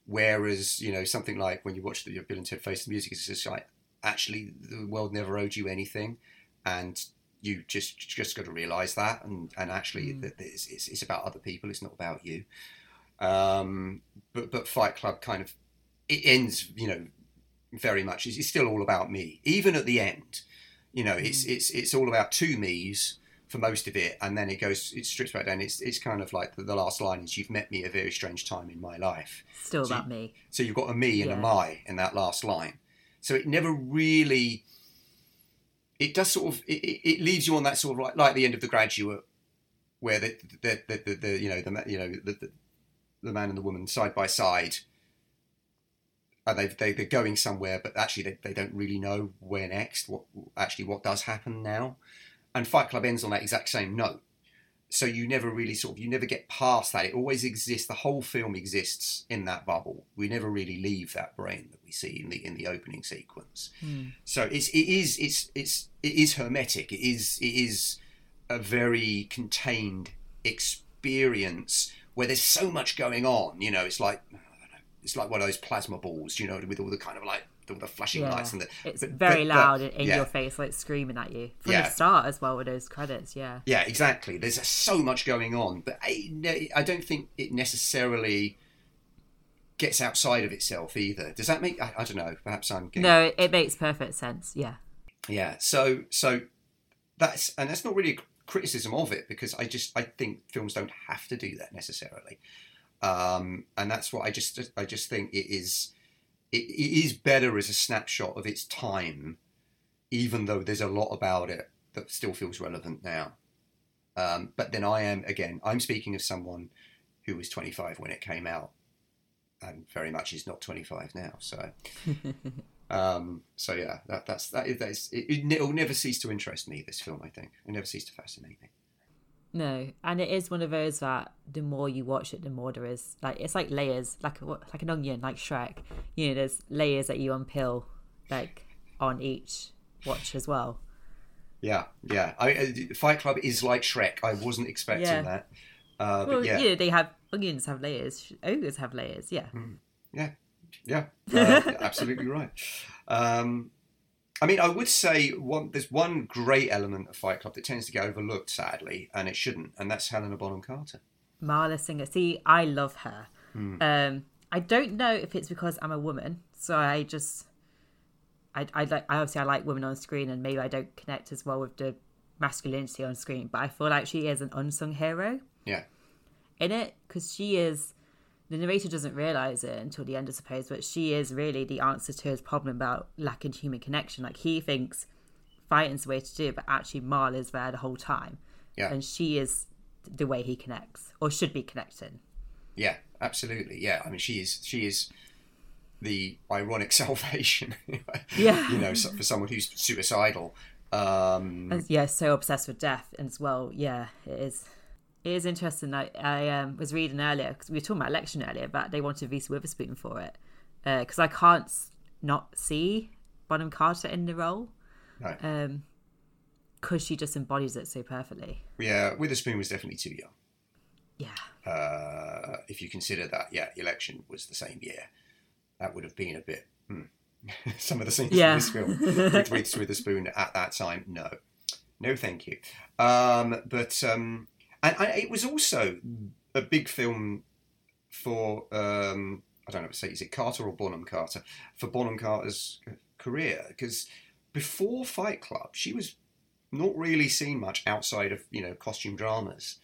Whereas you know something like when you watch the Bill and Ted Face the Music, it's just like actually the world never owed you anything, and you just just got to realize that, and and actually Mm. that it's, it's, it's about other people, it's not about you. Um, but but Fight Club kind of it ends, you know, very much. It's, it's still all about me, even at the end. You know, it's Mm. it's it's all about two me's for most of it, and then it goes it strips back down. It's it's kind of like the, the last line is "You've met me a very strange time in my life." Still So about me. So you've got a me and a my in that last line. So it never really. It does sort of. It, it leaves you on that sort of like like the end of the graduate, where the the the, the, the you know the you know the the man and the woman side by side. And they they they're going somewhere, but actually they, they don't really know where next. What actually what does happen now? And Fight Club ends on that exact same note so you never really sort of you never get past that. It always exists the whole film exists in that bubble. We never really leave that brain that we see in the in the opening sequence. Hmm. So it's it is it's it's it is hermetic. It is it is a very contained experience where there's so much going on you know it's like I don't know, it's like one of those plasma balls you know with all the kind of like all the flashing Yeah, lights and the it's but- very but- but- loud and in yeah. your face, like screaming at you from Yeah. the start as well with those credits. Yeah, Yeah, exactly. There's so much going on, but I, I don't think it necessarily gets outside of itself either. Does that make? I, I don't know. Perhaps I'm getting. no, it, it makes perfect sense. Yeah, Yeah. So so that's and that's not really a criticism of it because I just I think films don't have to do that necessarily, um, and that's what I just I just think it is. It, it is better as a snapshot of its time, even though there's a lot about it that still feels relevant now. Um, but then I am again. I'm speaking of someone who was 25 when it came out, and very much is not 25 now. So Um, so yeah, that, that's that is, that is it, will never cease to interest me. This film, I think, it never cease to fascinate me. No, and it is one of those that the more you watch it, the more there is. Like it's like layers, like a, like an onion, like Shrek. You know, there's layers that you unpeel, like on each watch as well. Yeah, yeah. I, uh, Fight Club is like Shrek. I wasn't expecting Yeah. that. Uh, Well, yeah, you know, they have onions have layers, ogres have layers. Yeah, yeah, yeah. Uh, absolutely right. Um, I mean, I would say one. There's one great element of Fight Club that tends to get overlooked, sadly, and it shouldn't, and that's Helena Bonham Carter. Marla Singer. See, I love her. Um, I don't know if it's because I'm a woman, so I just, I, I like, I obviously I like women on screen, and maybe I don't connect as well with the masculinity on screen, but I feel like she is an unsung hero Yeah, in it because she is. The narrator doesn't realize it until the end, I suppose, but she is really the answer to his problem about lacking human connection. Like he thinks fighting's the way to do it, but actually Marla's there the whole time, yeah, and she is the way he connects or should be connecting. yeah. Absolutely, yeah. I mean, she is she is the ironic salvation. Yeah. you know, for someone who's suicidal. Um, And yeah, so obsessed with death as well. Yeah, it is. It is interesting. I, I um, was reading earlier because we were talking about election earlier, but they wanted Reese Witherspoon for it because I can't not see Bonham Carter in the role right. um because she just embodies it so perfectly. yeah, Witherspoon was definitely too young. Yeah, uh, if you consider that, yeah, election was the same year, that would have been a bit. Hmm. Some of the scenes Yeah. in this film with Reese Witherspoon at that time, no, no, thank you. Um, but um, and, and it was also a big film for um, I don't know, say is it Carter or Bonham Carter for Bonham Carter's career because before Fight Club, she was not really seen much outside of you know costume dramas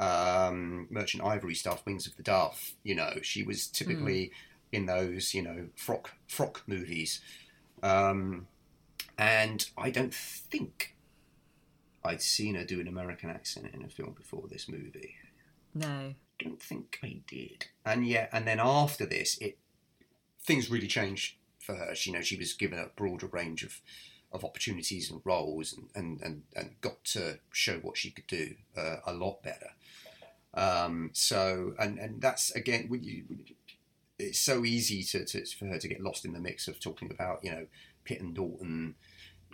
um, Merchant Ivory stuff, Wings of the Dove. You know, she was typically in those, you know, frock frock movies. Um, and I don't think I'd seen her do an American accent in a film before this movie. no, I Don't think I did. And yet, and then after this, it things really changed for her. She, you know, she was given a broader range of of opportunities and roles, and and and, and got to show what she could do uh, a lot better. Um, so, and and that's again, when you, it's so easy to, to for her to get lost in the mix of talking about you know Pitt and Dalton,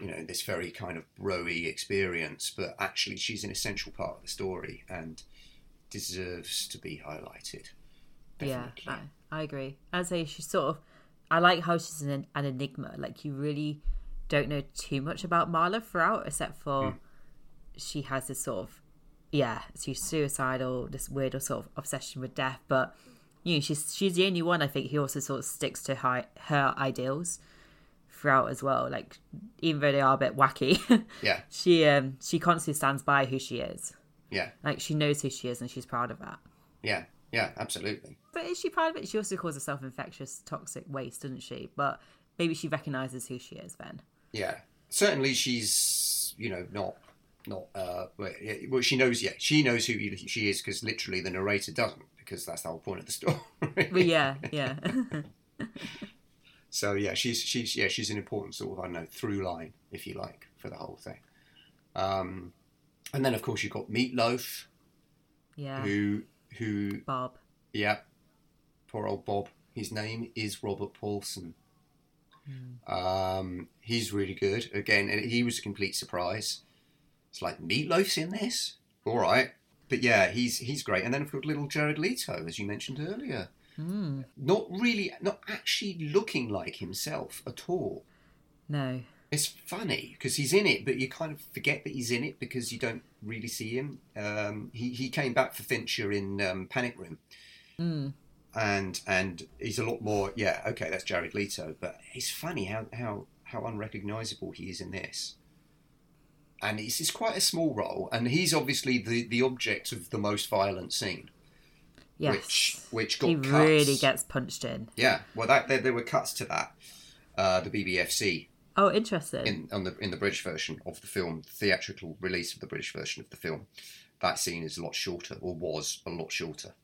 you know this very kind of broy experience, but actually she's an essential part of the story and deserves to be highlighted. yeah, I, I agree. I say she's sort of. I like how she's an, an enigma. Like you really don't know too much about Marla throughout, except for hmm. she has this sort of yeah, she's suicidal, this weird sort of obsession with death. But you know, she's she's the only one I think who also sort of sticks to her her ideals throughout as well. Like even though they are a bit wacky, Yeah, she um she constantly stands by who she is. yeah, Like she knows who she is and she's proud of that. yeah, yeah, absolutely. But is she proud of it? She also calls herself infectious toxic waste, doesn't she? But maybe she recognizes who she is then. Yeah, certainly she's you know not not uh well, well she knows yeah she knows who she is because literally the narrator doesn't because that's the whole point of the story. But yeah, yeah. so yeah, she's she's yeah she's an important sort of I don't know through line if you like for the whole thing. Um, and then of course you've got Meatloaf yeah. who who Bob. Yeah, poor old Bob. His name is Robert Paulson. Um, he's really good. Again, and he was a complete surprise. It's like Meatloaf's in this. All right, but yeah, he's he's great. And then of course, little Jared Leto, as you mentioned earlier, not really, not actually looking like himself at all. No. It's funny because he's in it, but you kind of forget that he's in it because you don't really see him. Um, he he came back for Fincher in um, Panic Room, and and he's a lot more. Yeah, okay, that's Jared Leto, but it's funny how how how unrecognizable he is in this. And it's, it's quite a small role, and he's obviously the, the object of the most violent scene, Yes. which which got he cuts. really gets punched in. yeah. Well, that there, there were cuts to that. Uh, the BBFC Oh, interesting. in on the in the British version of the film, the theatrical release of the British version of the film, that scene is a lot shorter, or was a lot shorter.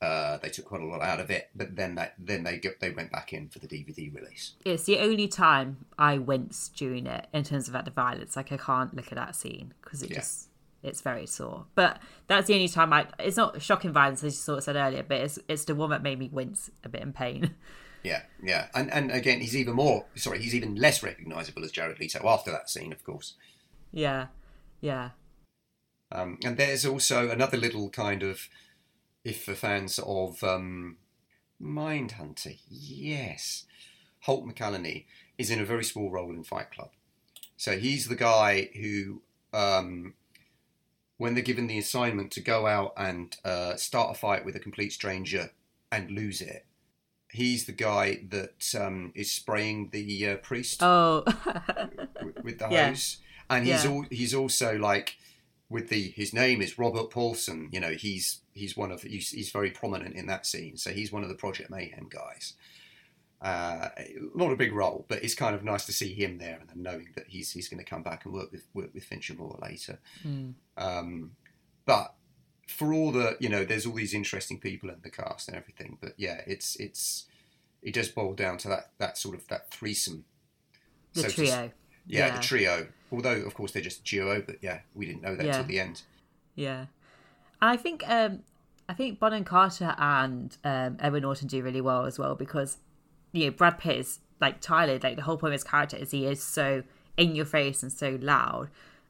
Uh, they took quite a lot out of it, but then that then they they went back in for the DVD release. It's the only time I wince during it in terms of the violence. Like I can't look at that scene because it Yeah. just it's very sore. But that's the only time I. It's not shocking violence as you sort of said earlier, but it's it's the one that made me wince a bit in pain. Yeah, yeah, and and again, he's even more sorry, he's even less recognisable as Jared Leto after that scene, of course. yeah, yeah, Um, and there's also another little kind of, if for fans of um, Mindhunter, yes, Holt McCallany is in a very small role in Fight Club. So he's the guy who, um, when they're given the assignment to go out and uh, start a fight with a complete stranger and lose it, he's the guy that um, is spraying the uh, priest Oh, with, with the Yeah. hose, and he's Yeah. all he's also like with the his name is Robert Paulson. You know, he's he's one of he's, he's very prominent in that scene, so he's one of the Project Mayhem guys. Uh, not a big role, but it's kind of nice to see him there, and then knowing that he's he's going to come back and work with work with Fincher more later. Mm. Um, but for all the you know, there's all these interesting people in the cast and everything. But yeah, it's it's it does boil down to that that sort of that threesome. the so to trio. yeah, Yeah. the trio. Although, of course, they're just a duo, but yeah, we didn't know that Yeah. till the end. Yeah, I think um, I think Bonham Carter and um, Edward Norton do really well as well because you know Brad Pitt is like Tyler. Like the whole point of his character is he is so in your face and so loud.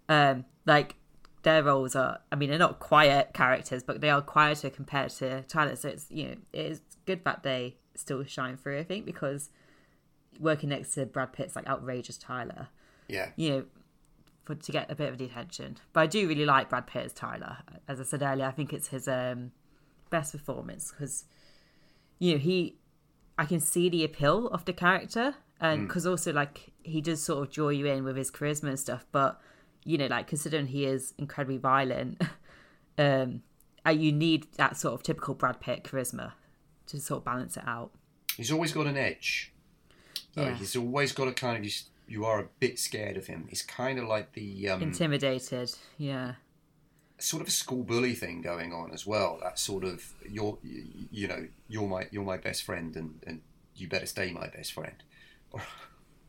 Um, like their roles are, I mean, they're not quiet characters, but they are quieter compared to Tyler. So it's you know it's good that they still shine through. I think because working next to Brad Pitt's like outrageous Tyler Yeah, you know, for to get a bit of the attention. But I do really like Brad Pitt as Tyler. As I said earlier, I think it's his um, best performance because, you know, he, I can see the appeal of the character, and because also like he does sort of draw you in with his charisma and stuff. But you know, like considering he is incredibly violent, um, uh, you need that sort of typical Brad Pitt charisma to sort of balance it out. he's always got an edge. Yeah. he's always got a kind of you, you are a bit scared of him. He's kind of like the um, Intimidated, yeah, sort of a school bully thing going on as well. That sort of you're you, know you're my you're my best friend and and you better stay my best friend.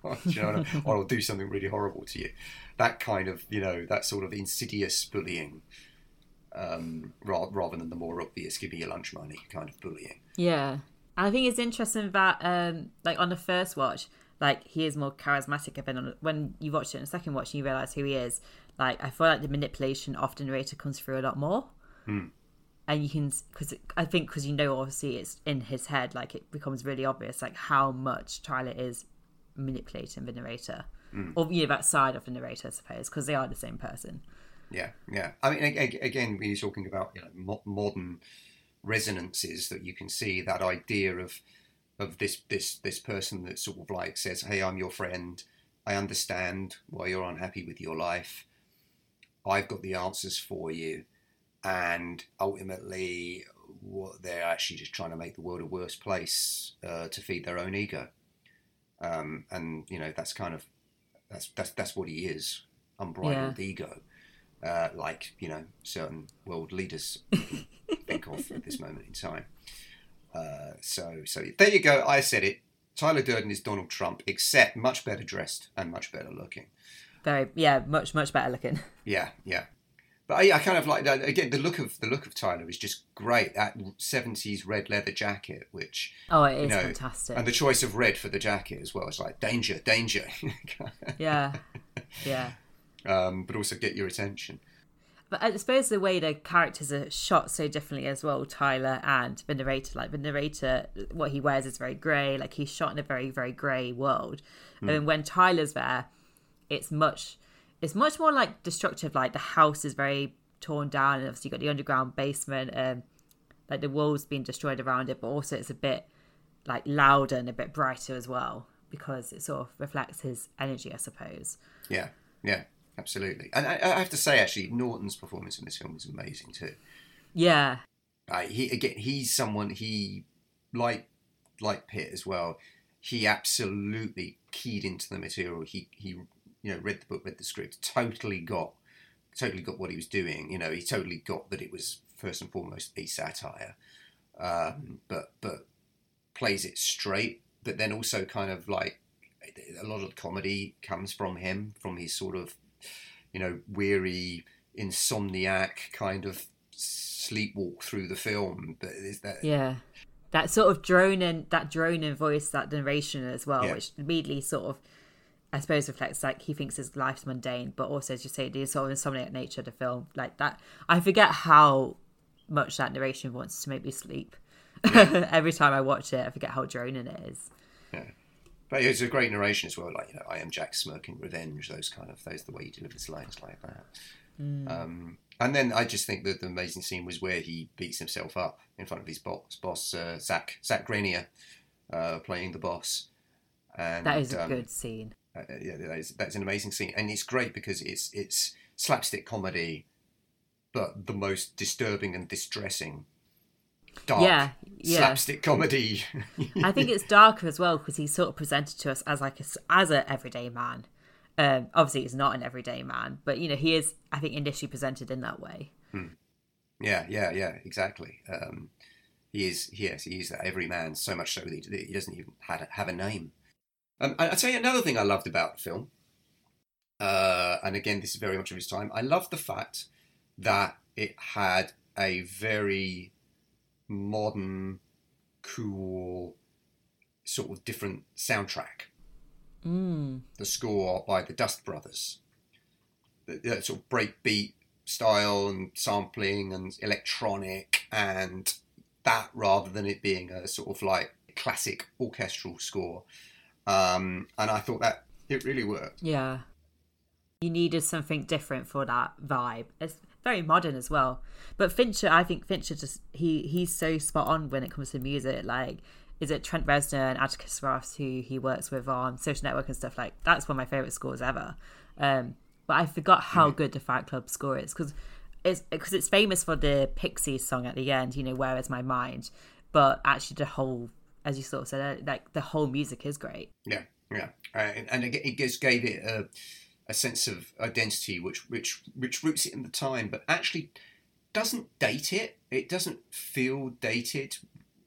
Or, you know, or I'll do something really horrible to you. That kind of, you know, that sort of insidious bullying, um, rather, than the more obvious "give me your lunch money" kind of bullying. Yeah. I think it's interesting that, um, like on the first watch, like he is more charismatic. But when you watch it in the second watch, you realize who he is. Like I feel like the manipulation of the narrator comes through a lot more. Hmm. And you can, because I think, because you know, obviously it's in his head, like it becomes really obvious, like how much Tyler is manipulating the narrator, hmm. or you know that side of the narrator, I suppose, because they are the same person. Yeah, yeah. I mean, again, when you're talking about you know modern resonances, that you can see that idea of of this this this person that sort of like says, "Hey, I'm your friend. I understand why you're unhappy with your life. I've got the answers for you." And ultimately, what they're actually just trying to make the world a worse place uh, to feed their own ego. Um, and you know that's kind of that's that's that's what he is, unbridled ego uh, like you know certain world leaders think of at this moment in time. Uh, so so there you go. I said it. Tyler Durden is Donald Trump, except much better dressed and much better looking. Very, yeah, much, much better looking. Yeah, yeah. But I, I kind of like that again. The look of the look of Tyler is just great. That seventies red leather jacket, which Oh, it is you know, fantastic. and the choice of red for the jacket as well. It's like danger, danger. Yeah, yeah. um, but also get your attention. But I suppose the way the characters are shot so differently as well, Tyler and the narrator. Like the narrator, what he wears is very grey. Like he's shot in a very, very grey world. And when Tyler's there, it's much, it's much more like destructive. Like the house is very torn down, and obviously you got the underground basement, and like the walls being destroyed around it. But also it's a bit like louder and a bit brighter as well because it sort of reflects his energy, I suppose. Yeah, yeah, absolutely. And I, I have to say, actually, Norton's performance in this film is amazing too. Yeah, Uh, he again, he's someone he like like Pitt as well. He absolutely keyed into the material. He he you know read the book, read the script, totally got totally got what he was doing. You know, he totally got that it was first and foremost a satire. um, but but plays it straight. But then also kind of like a lot of comedy comes from him, from his sort of you know weary insomniac kind of sleepwalk through the film. But is that Yeah. That sort of drone droning, that drone droning voice, that narration as well, Yeah. which immediately sort of, I suppose, reflects like he thinks his life's mundane, but also, as you say, the sort of insomniac nature of the film. Like that, I forget how much that narration wants to make me sleep. Every time I watch it, I forget how droning it is. Yeah. But it's a great narration as well, like you know, I am Jack smirking revenge, those kind of those the way he delivers lines like that. Um, and then I just think that the amazing scene was where he beats himself up in front of his boss, boss uh, Zach Zach Grenier, uh, playing the boss. And That is a um, good scene. Uh, yeah, that is, that's an amazing scene, and it's great because it's it's slapstick comedy, but the most disturbing and distressing, dark Yeah, yeah. slapstick comedy. I think it's darker as well because he's sort of presented to us as like a, as a everyday man. Um, obviously, he's not an everyday man, but you know he is. I think initially presented in that way. Yeah, yeah, yeah, exactly. Um, he is, yes, he is that every man, so much so that he, he doesn't even have a name. Um, I- I'll tell you another thing I loved about the film, uh, and again, this is very much of his time. I loved the fact that it had a very modern, cool, sort of different soundtrack. Mm. The score by the Dust Brothers, the, the sort of breakbeat style and sampling and electronic and that rather than it being a sort of like classic orchestral score. Um, and I thought that it really worked. Yeah. You needed something different for that vibe. It's very modern as well. But Fincher, I think Fincher just he he's so spot on when it comes to music. Like, is it Trent Reznor and Atticus Ross who he works with on Social Network and stuff like? That's one of my favorite scores ever. Um, but I forgot how good the Fight Club score is because it's because it's famous for the Pixies song at the end. You know, Where Is My Mind? But actually, the whole, as you sort of said, uh, like the whole music is great. Yeah, yeah, uh, and, and it, it just gave it a, a sense of identity, which which which roots it in the time, but actually doesn't date it. It doesn't feel dated.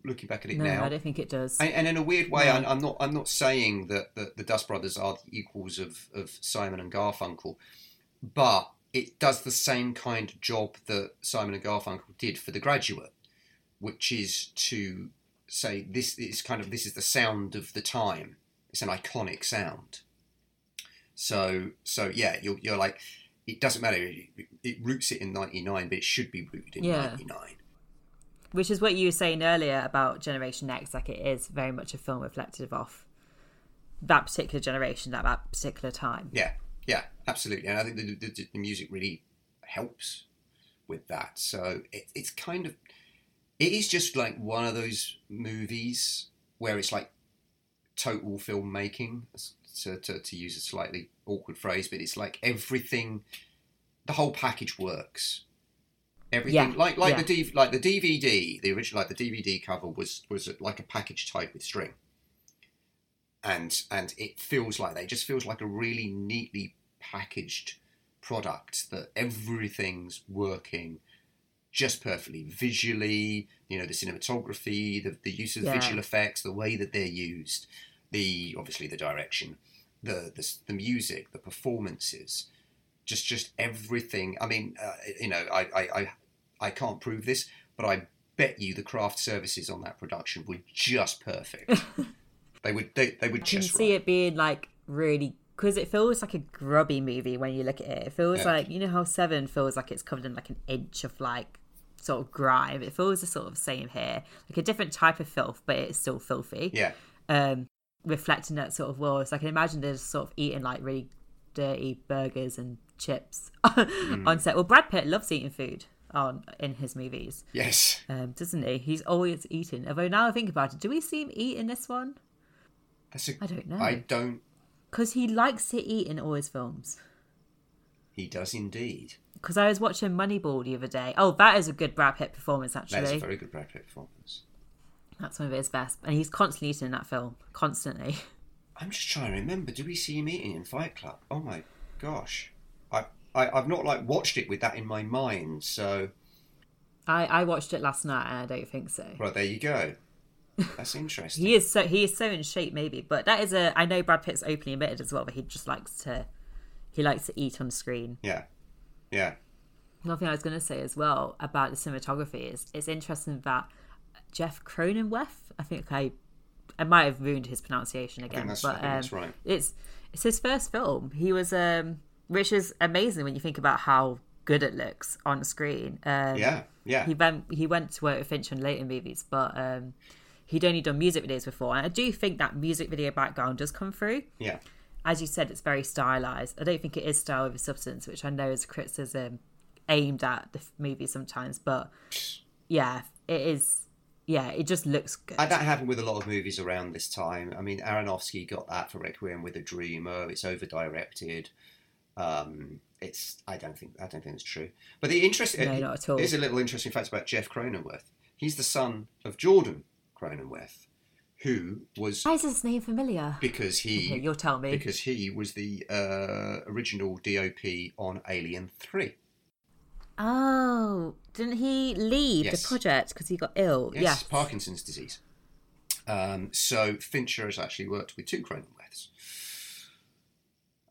Looking back at it No, now, I don't think it does. And, and in a weird way, No. I'm, I'm not. I'm not saying that, that the Dust Brothers are the equals of, of Simon and Garfunkel, but it does the same kind of job that Simon and Garfunkel did for The Graduate, which is to say this is kind of this is the sound of the time. It's an iconic sound. So so yeah, you're you're like, it doesn't matter. It, it roots it in '99, but it should be rooted in Yeah. '99. which is what you were saying earlier about Generation X. Like it is very much a film reflective of that particular generation at that particular time. Yeah, yeah, absolutely. And I think the, the, the music really helps with that. So it, it's kind of, it is just like one of those movies where it's like total filmmaking, to, to, to use a slightly awkward phrase, but it's like everything, the whole package works. Everything Yeah, like like yeah. the D, like the DVD, the original like the DVD cover was was like a package tied with string and and it feels like that. It just feels like a really neatly packaged product that everything's working just perfectly visually. You know, the cinematography, the the use of Yeah. visual effects, the way that they're used, the obviously the direction, the the, the music, the performances, just just everything. I mean, uh, you know, I, I I I can't prove this, but I bet you the craft services on that production were just perfect. They would they, they would I can just see right. it being like really because it feels like a grubby movie when you look at it. It feels Yeah. like you know how Seven feels like it's covered in like an inch of like sort of grime. It feels the sort of same here, like a different type of filth, but it's still filthy. Yeah, um, reflecting that sort of world. So I can imagine they're sort of eating like really dirty burgers and chips Mm. on set. Well, Brad Pitt loves eating food on in his movies, yes. um, doesn't he? He's always eating. Although now I think about it, do we see him eat in this one? That's a, I don't know. I don't. Because he likes to eat in all his films. He does indeed. Because I was watching Moneyball the other day. Oh, that is a good Brad Pitt performance, actually. That's a very good Brad Pitt performance. That's one of his best. And he's constantly eating in that film. Constantly. I'm just trying to remember. Do we see him eating in Fight Club? Oh my gosh, I, I I've not like watched it with that in my mind. So I, I watched it last night and I don't think so. Right there, you go. That's interesting. He is so he is so in shape, maybe. But that is a I know Brad Pitt's openly admitted as well that he just likes to he likes to eat on screen. yeah, yeah, One thing I was going to say as well about the cinematography is it's interesting that Jeff Cronenweth, I think I I might have ruined his pronunciation again, that's- but um, that's right. it's it's his first film. He was um which is amazing when you think about how good it looks on screen. Um, yeah, yeah. he went he went to work with Fincher later movies, but um, he'd only done music videos before, and I do think that music video background does come through. yeah. As you said, it's very stylized. I don't think it is style over substance, which I know is a criticism aimed at the movie sometimes, but yeah, it is. Yeah, it just looks good. And that happened with a lot of movies around this time. I mean, Aronofsky got that for Requiem with a Dreamer. It's over directed. Um, it's I don't think I don't think it's true. But the interesting No, not at all. Here's a little interesting fact about Jeff Cronenweth. He's the son of Jordan Cronenweth, who was Why is his name familiar? because he Okay, you'll tell me. because he was the uh, original DOP on Alien Three. Oh, didn't he leave Yes. the project because he got ill? Yes, Yes. Parkinson's disease. Um, so Fincher has actually worked with two Cronenweths.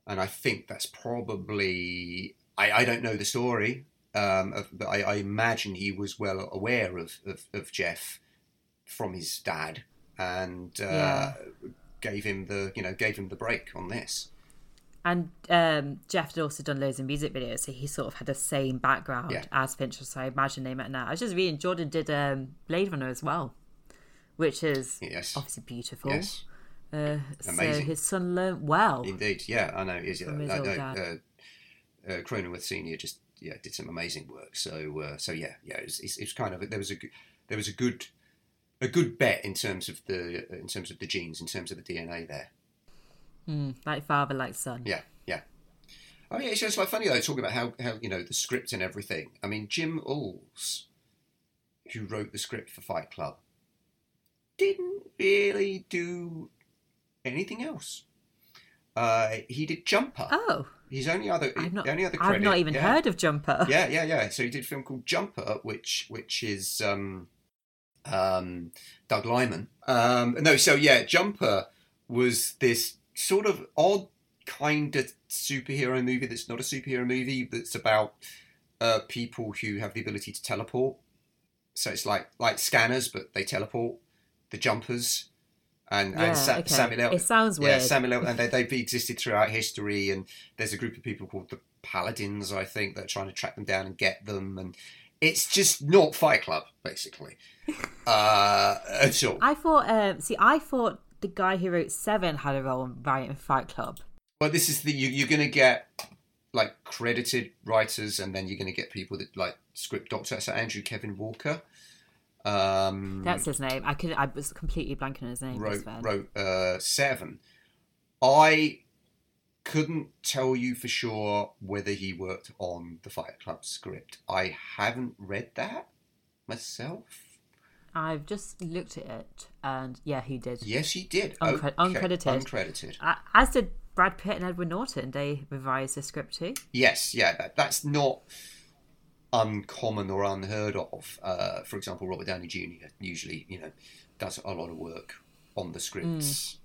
And I think that's probably, I, I don't know the story, um, of, but I, I imagine he was well aware of, of, of Jeff from his dad and uh, Yeah. gave him the, you know, gave him the break on this. And um, Jeff had also done loads of music videos, so he sort of had the same background Yeah. as Fincher. So I imagine they met now. I was just reading Jordan did um, Blade Runner as well, which is Yes. obviously beautiful. Yes. Uh, so his son learned well. Indeed, yeah, I know. Is his know. Uh, uh, Cronenweth Senior just yeah did some amazing work. So uh, so yeah yeah it was, it's, it's kind of there was a there was a good a good bet in terms of the in terms of the genes in terms of the DNA there. Mm, like father, like son. Yeah yeah. I mean, it's just like funny though talking about how how you know the script and everything. I mean, Jim Uhls, who wrote the script for Fight Club, didn't really do anything else. Uh, he did Jumper. Oh, His only other, I've not, the only other I've not even yeah. heard of Jumper. Yeah, yeah, yeah. So he did a film called Jumper, which which is um, um, Doug Liman. Um, no, so yeah, Jumper was this sort of odd kind of superhero movie that's not a superhero movie that's about uh, people who have the ability to teleport. So it's like like scanners, but they teleport. The jumpers. And, Yeah, and Sa- okay. Samuel L. It sounds Yeah, weird. Samuel L. And they, they've existed throughout history. And there's a group of people called the Paladins, I think, that are trying to track them down and get them. And it's just not Fight Club, basically, uh, at all. I thought. Um, see, I thought the guy who wrote Seven had a role in writing Fight Club. Well, this is the you, you're going to get like credited writers, and then you're going to get people that like script doctor. So Andrew Kevin Walker um, That's his name. I could. I was completely blanking on his name. wrote wrote uh, Seven. I couldn't tell you for sure whether he worked on the Fight Club script. I haven't read that myself. I've just looked at it, and yeah, he did. Yes, he did. Uncre- uncredited. Uncredited. Uh, As did Brad Pitt and Edward Norton. They revised the script too. Yes, yeah, that, that's not uncommon or unheard of. Uh, for example, Robert Downey Jr. usually, you know, does a lot of work on the scripts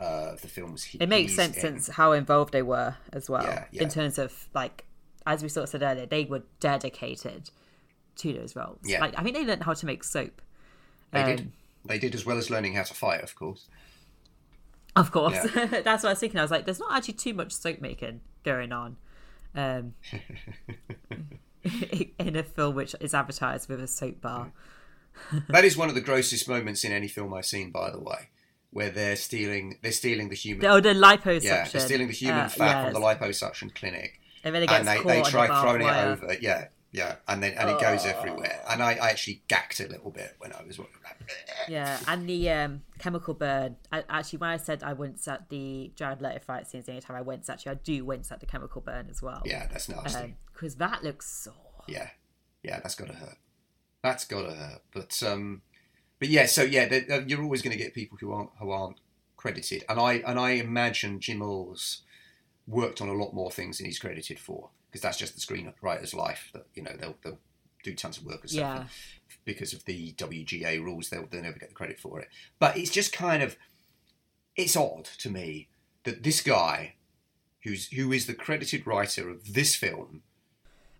uh, of the films. He, It makes sense in. since how involved they were as well. Yeah, yeah. In terms of like, as we sort of said earlier, they were dedicated to those roles. Yeah. Like I think they learned how to make soap. They um, did. They did as well as learning how to fight, of course. Of course, Yeah. that's what I was thinking. I was like, there's not actually too much soap making going on. Um, in a film which is advertised with a soap bar. that is one of the grossest moments in any film I've seen, by the way, where they're stealing they're stealing the human. Oh, the liposuction. yeah, they're stealing the human Uh, fat from the liposuction clinic. And then it gets and they, they try throwing it wire. over. Yeah, yeah, and then and it goes everywhere. And I, I actually gacked a little bit when I was watching. Yeah, and the um, chemical burn. I, actually, when I said I winced at the Jared Leto fight scenes, anytime I wince, actually, I do wince at the chemical burn as well. Yeah, that's nasty. because that looks sore. yeah, yeah, that's got to hurt. That's got to hurt. But um, but yeah, so yeah, uh, you're always going to get people who aren't who aren't credited, and I and I imagine Jim Mills worked on a lot more things than he's credited for because that's just the screenwriter's life. That you know they'll they'll do tons of work or something. Yeah. Because of the WGA rules, they'll, they'll never get the credit for it. But it's just kind of, it's odd to me that this guy, who's who is the credited writer of this film,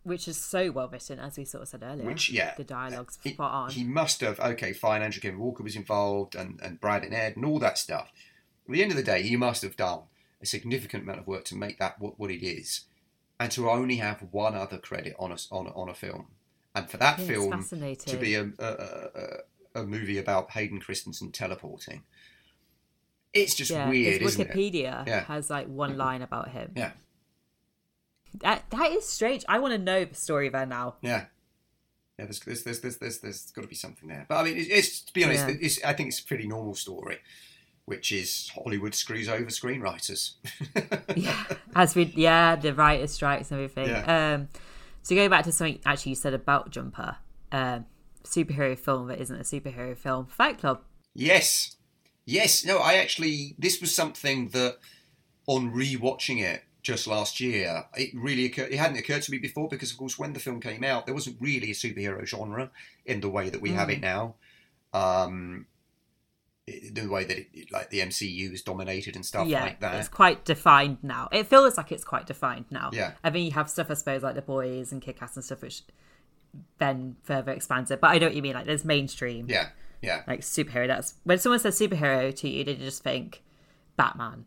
Which is so well written, as we sort of said earlier. which yeah, The dialogue's he, spot on. he must have okay, fine. Andrew Kevin Walker was involved, and and Brad and Ed, and all that stuff. At the end of the day, he must have done a significant amount of work to make that what, what it is, and to only have one other credit on a on a, on a film, and for that it's film to be a, a, a, a movie about Hayden Christensen teleporting. It's just yeah, weird, isn't it? Wikipedia Yeah. has like one mm-hmm. line about him. Yeah, That that is strange. I want to know the story there now. yeah, yeah. There's there's there's there's there's, there's got to be something there. But I mean, it's, it's to be honest, I think it's a pretty normal story, which is Hollywood screws over screenwriters. yeah, as we yeah, the writer strikes and everything. Yeah. Um, so going back to something actually you said about Jumper, um, superhero film that isn't a superhero film, Fight Club. Yes, yes. No, I actually this was something that on rewatching it just last year, it really occurred. It hadn't occurred to me before because, of course, when the film came out, there wasn't really a superhero genre in the way that we have it now. Um, the way that it, like the MCU is dominated and stuff yeah, like that. it's quite defined now. It feels like it's quite defined now. Yeah. I mean, you have stuff, I suppose, like The Boys and Kick Ass and stuff, which then further expands it. But I know what you mean. Like, there's mainstream, Yeah, yeah, like superhero. That's when someone says superhero to you, they just think Batman,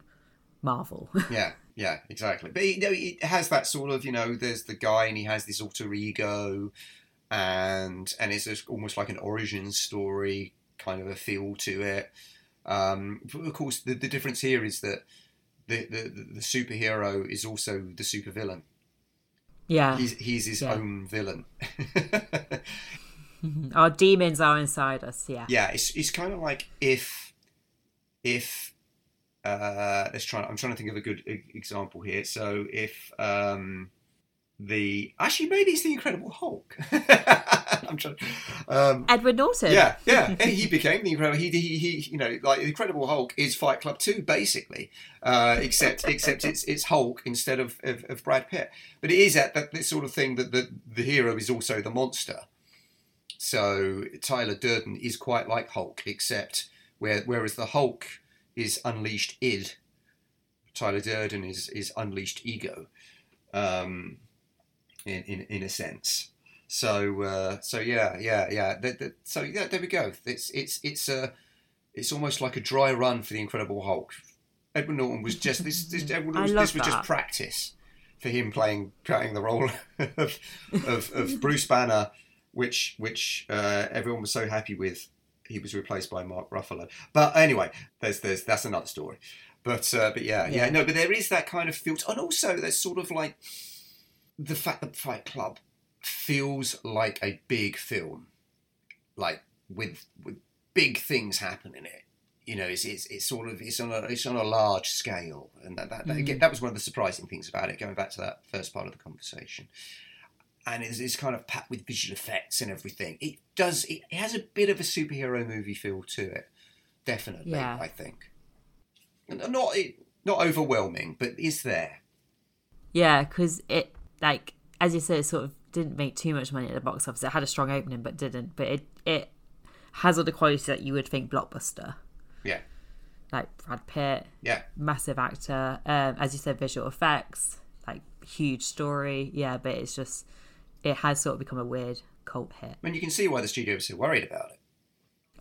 Marvel. yeah, yeah, exactly. But you know, it has that sort of you know, there's the guy and he has this alter ego, and and it's almost like an origin story kind of a feel to it. Um, of course, the, the difference here is that the, the the superhero is also the supervillain. yeah. He's he's his Yeah. own villain. Our demons are inside us. Yeah. yeah, it's it's kind of like if if uh, let's try. I'm trying to think of a good example here. So if um, the actually maybe it's the Incredible Hulk. I'm trying. Um, Edward Norton. yeah, yeah, he became the Incredible. He, he, he, you know, like the Incredible Hulk is Fight Club two, basically, uh, except except it's it's Hulk instead of, of, of Brad Pitt. But it is that that this sort of thing that the the hero is also the monster. So Tyler Durden is quite like Hulk, except where whereas the Hulk is unleashed id, Tyler Durden is is unleashed ego, um, in, in in a sense. So uh, so yeah yeah yeah. Th- th- so yeah, there we go. It's it's it's a it's almost like a dry run for the Incredible Hulk. Edward Norton was just this this Edward Norton, this was just practice for him playing playing the role of of, of Bruce Banner, which which uh, everyone was so happy with. He was replaced by Mark Ruffalo. But anyway, there's there's that's another story. But uh, but yeah, yeah Yeah. no, but there is that kind of filter, and also there's sort of like the fact that Fight Club feels like a big film, like with with big things happen in it. You know, it's, it's, it's sort of it's on a it's on a large scale, and that that, that, mm. again, that was one of the surprising things about it. Going back to that first part of the conversation, and it's, it's kind of packed with visual effects and everything. It does it, it has a bit of a superhero movie feel to it, definitely. Yeah. I think, not it, not overwhelming, but it's there. Yeah, because it like as you said, it sort of didn't make too much money at the box office. It had a strong opening, but didn't. But it it has all the qualities that you would think blockbuster, Yeah, like Brad Pitt, yeah. massive actor. Um, as you said, visual effects, like huge story. Yeah, but it's just it has sort of become a weird cult hit. I mean, you can see why the studio was so worried about it.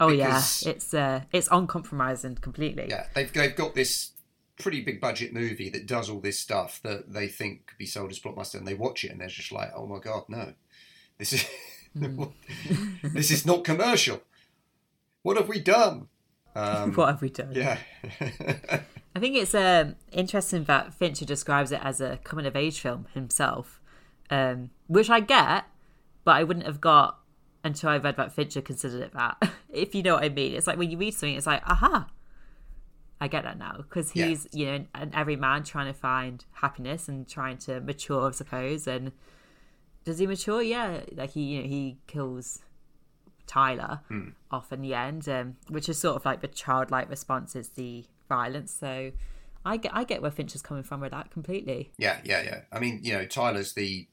Oh Because- yeah, it's uh it's uncompromising completely. Yeah, they've they've got this pretty big budget movie that does all this stuff that they think could be sold as blockbuster, and they watch it and they're just like, oh my god, no, this is this is not commercial. What have we done? Um, What have we done? yeah, I think it's um, interesting that Fincher describes it as a coming of age film himself, um, which I get, but I wouldn't have got until I read that Fincher considered it that. if you know what I mean, it's like when you read something, it's like, aha, I get that now because Yeah. he's you know an every man trying to find happiness and trying to mature, I suppose. And does he mature? Yeah, like he you know he kills Tyler Hmm. off in the end, um, which is sort of like the childlike response is the violence. So I get I get where Fincher's coming from with that completely. yeah, yeah, yeah. I mean, you know, Tyler's the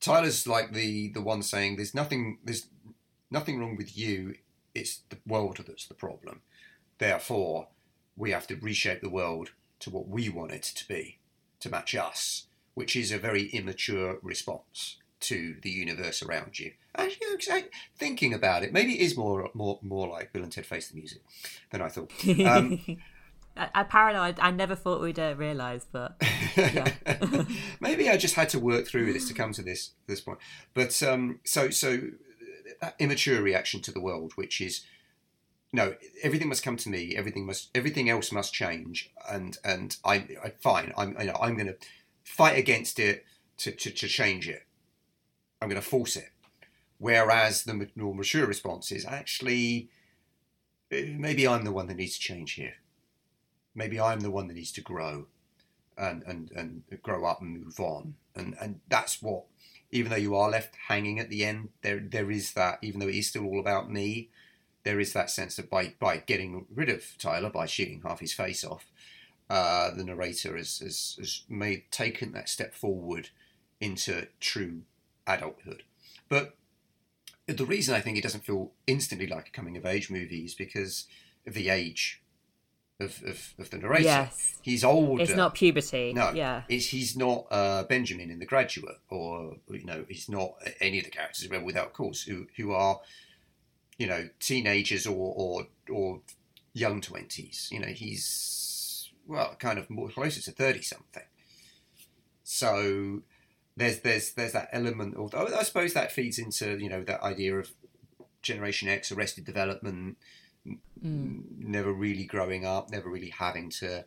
Tyler's like the the one saying there's nothing there's nothing wrong with you. It's the world that's the problem. Therefore, we have to reshape the world to what we want it to be, to match us, which is a very immature response to the universe around you. Actually, thinking about it, maybe it is more more more like Bill and Ted Face the Music than I thought. Um, I, I paranoid. I never thought we'd uh, realise, but yeah. maybe I just had to work through this to come to this this point. But um, so so that immature reaction to the world, which is no, everything must come to me. Everything must everything else must change, and and I, I fine. I'm you know, I'm going to fight against it to, to, to change it. I'm going to force it. Whereas the more mature response is actually eh, maybe I'm the one that needs to change here maybe I'm the one that needs to grow and, and, and grow up and move on. And, and that's what, even though you are left hanging at the end, there, there is that, even though it is still all about me, there is that sense that by, by getting rid of Tyler, by shooting half his face off, uh, the narrator has, has, has made taken that step forward into true adulthood. But the reason I think it doesn't feel instantly like a coming of age movie is because of the age of, of, of the narrator. Yes. He's older. It's not puberty. No, Yeah. It's, he's not uh, Benjamin in The Graduate, or you know, he's not any of the characters without course who who are, you know, teenagers or or or young twenties. You know, he's well, kind of more closer to thirty something. So there's there's there's that element of I suppose that feeds into you know that idea of Generation X, Arrested Development, Mm. never really growing up, never really having to,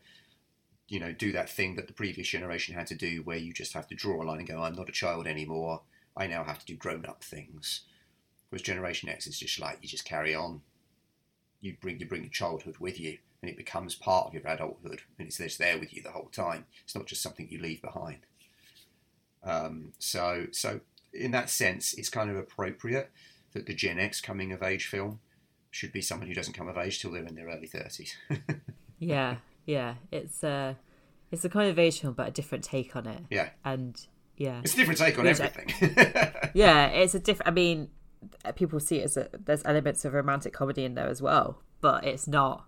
you know, do that thing that the previous generation had to do, where you just have to draw a line and go, "I'm not a child anymore. I now have to do grown-up things." Whereas Generation X is just like you just carry on. You bring you bring your childhood with you, and it becomes part of your adulthood, and it's just there with you the whole time. It's not just something you leave behind. Um, so, so in that sense, it's kind of appropriate that the Gen X coming of age film should be someone who doesn't come of age till they're in their early thirties. Yeah. Yeah. It's a it's a kind of age film, but a different take on it. yeah, And yeah, it's a different take on Which I- everything. yeah, it's a different. I mean, people see it as a there's elements of romantic comedy in there as well, but it's not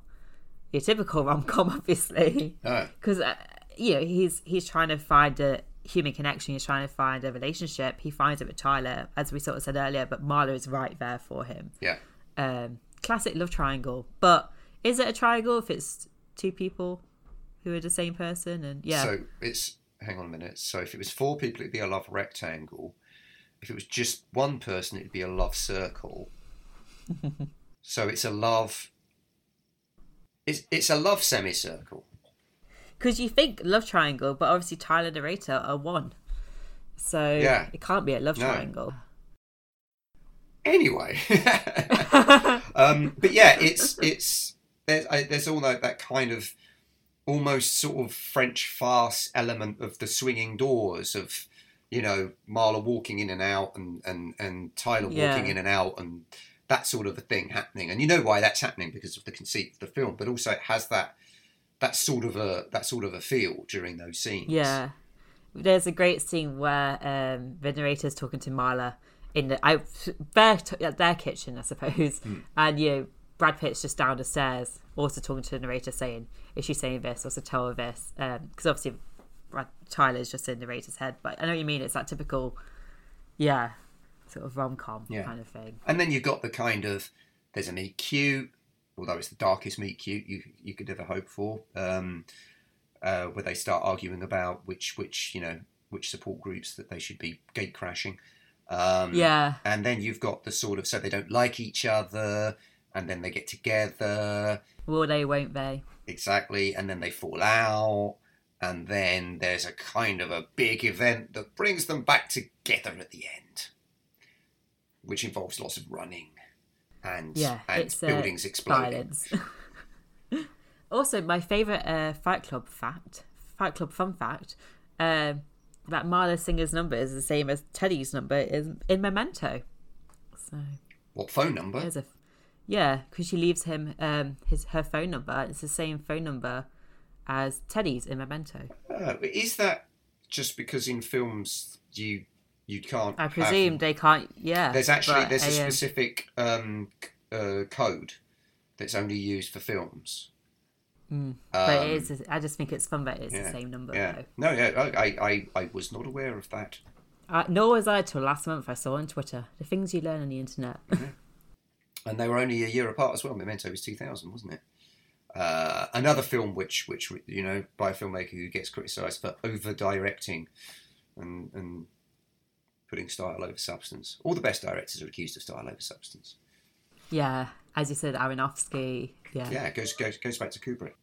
your typical rom com, obviously. no, because uh, you know he's he's trying to find a human connection he's trying to find a relationship he finds it with tyler as we sort of said earlier but marla is right there for him yeah, um classic love triangle but is it a triangle if it's two people who are the same person and yeah So it's hang on a minute. So if it was four people, it'd be a love rectangle. If it was just one person, it'd be a love circle. so it's a love. It's it's a love semicircle. because you think love triangle but obviously tyler and narrator are one so Yeah. it can't be a love No. triangle Anyway, um, but yeah, it's it's there's I, there's all that that kind of almost sort of French farce element of the swinging doors of you know Marla walking in and out and and and Tyler Yeah. walking in and out and that sort of a thing happening, and you know why that's happening because of the conceit of the film, but also it has that that sort of a that sort of a feel during those scenes. Yeah. There's a great scene where um, the narrator's talking to Marla in the I, their, their kitchen, I suppose, and you know, Brad Pitt's just down the stairs, also talking to the narrator, saying, "Is she saying this? Also tell her this?" Because obviously, Brad, Tyler's just in the narrator's head, but I know what you mean. It's that typical, yeah, sort of rom com Yeah. kind of thing. And then you've got the kind of there's a meet cute, although it's the darkest meet cute you you could ever hope for, um, uh, where they start arguing about which which you know which support groups that they should be gate crashing. Um, Yeah, And then you've got the sort of so they don't like each other, and then they get together will they? Won't they? exactly, and then they fall out. And then there's a kind of a big event that brings them back together at the end, which involves lots of running and Yeah, and uh, buildings exploding. also, my favorite uh, Fight Club fact, Fight Club fun fact, um, that Marla Singer's number is the same as Teddy's number in, in Memento. So What phone number? a, yeah, because she leaves him um his her phone number. It's the same phone number as Teddy's in Memento. Uh, is that just because in films you You can't. I presume them. they can't. Yeah. There's actually there's a um, specific um, uh, code that's only used for films. Mm. but Um, it is. I just think it's fun that it's yeah, the same number. Yeah. Though. No, yeah, I, I, I, was not aware of that. Uh, nor was I till last month. I saw on Twitter the things you learn on the internet. And they were only a year apart as well. Memento was 2000, wasn't it? Uh, another film which, which you know, by a filmmaker who gets criticised for over directing and, and putting style over substance. All the best directors are accused of style over substance. yeah, as you said, Aronofsky. Yeah. Yeah, it goes goes goes back to Kubrick.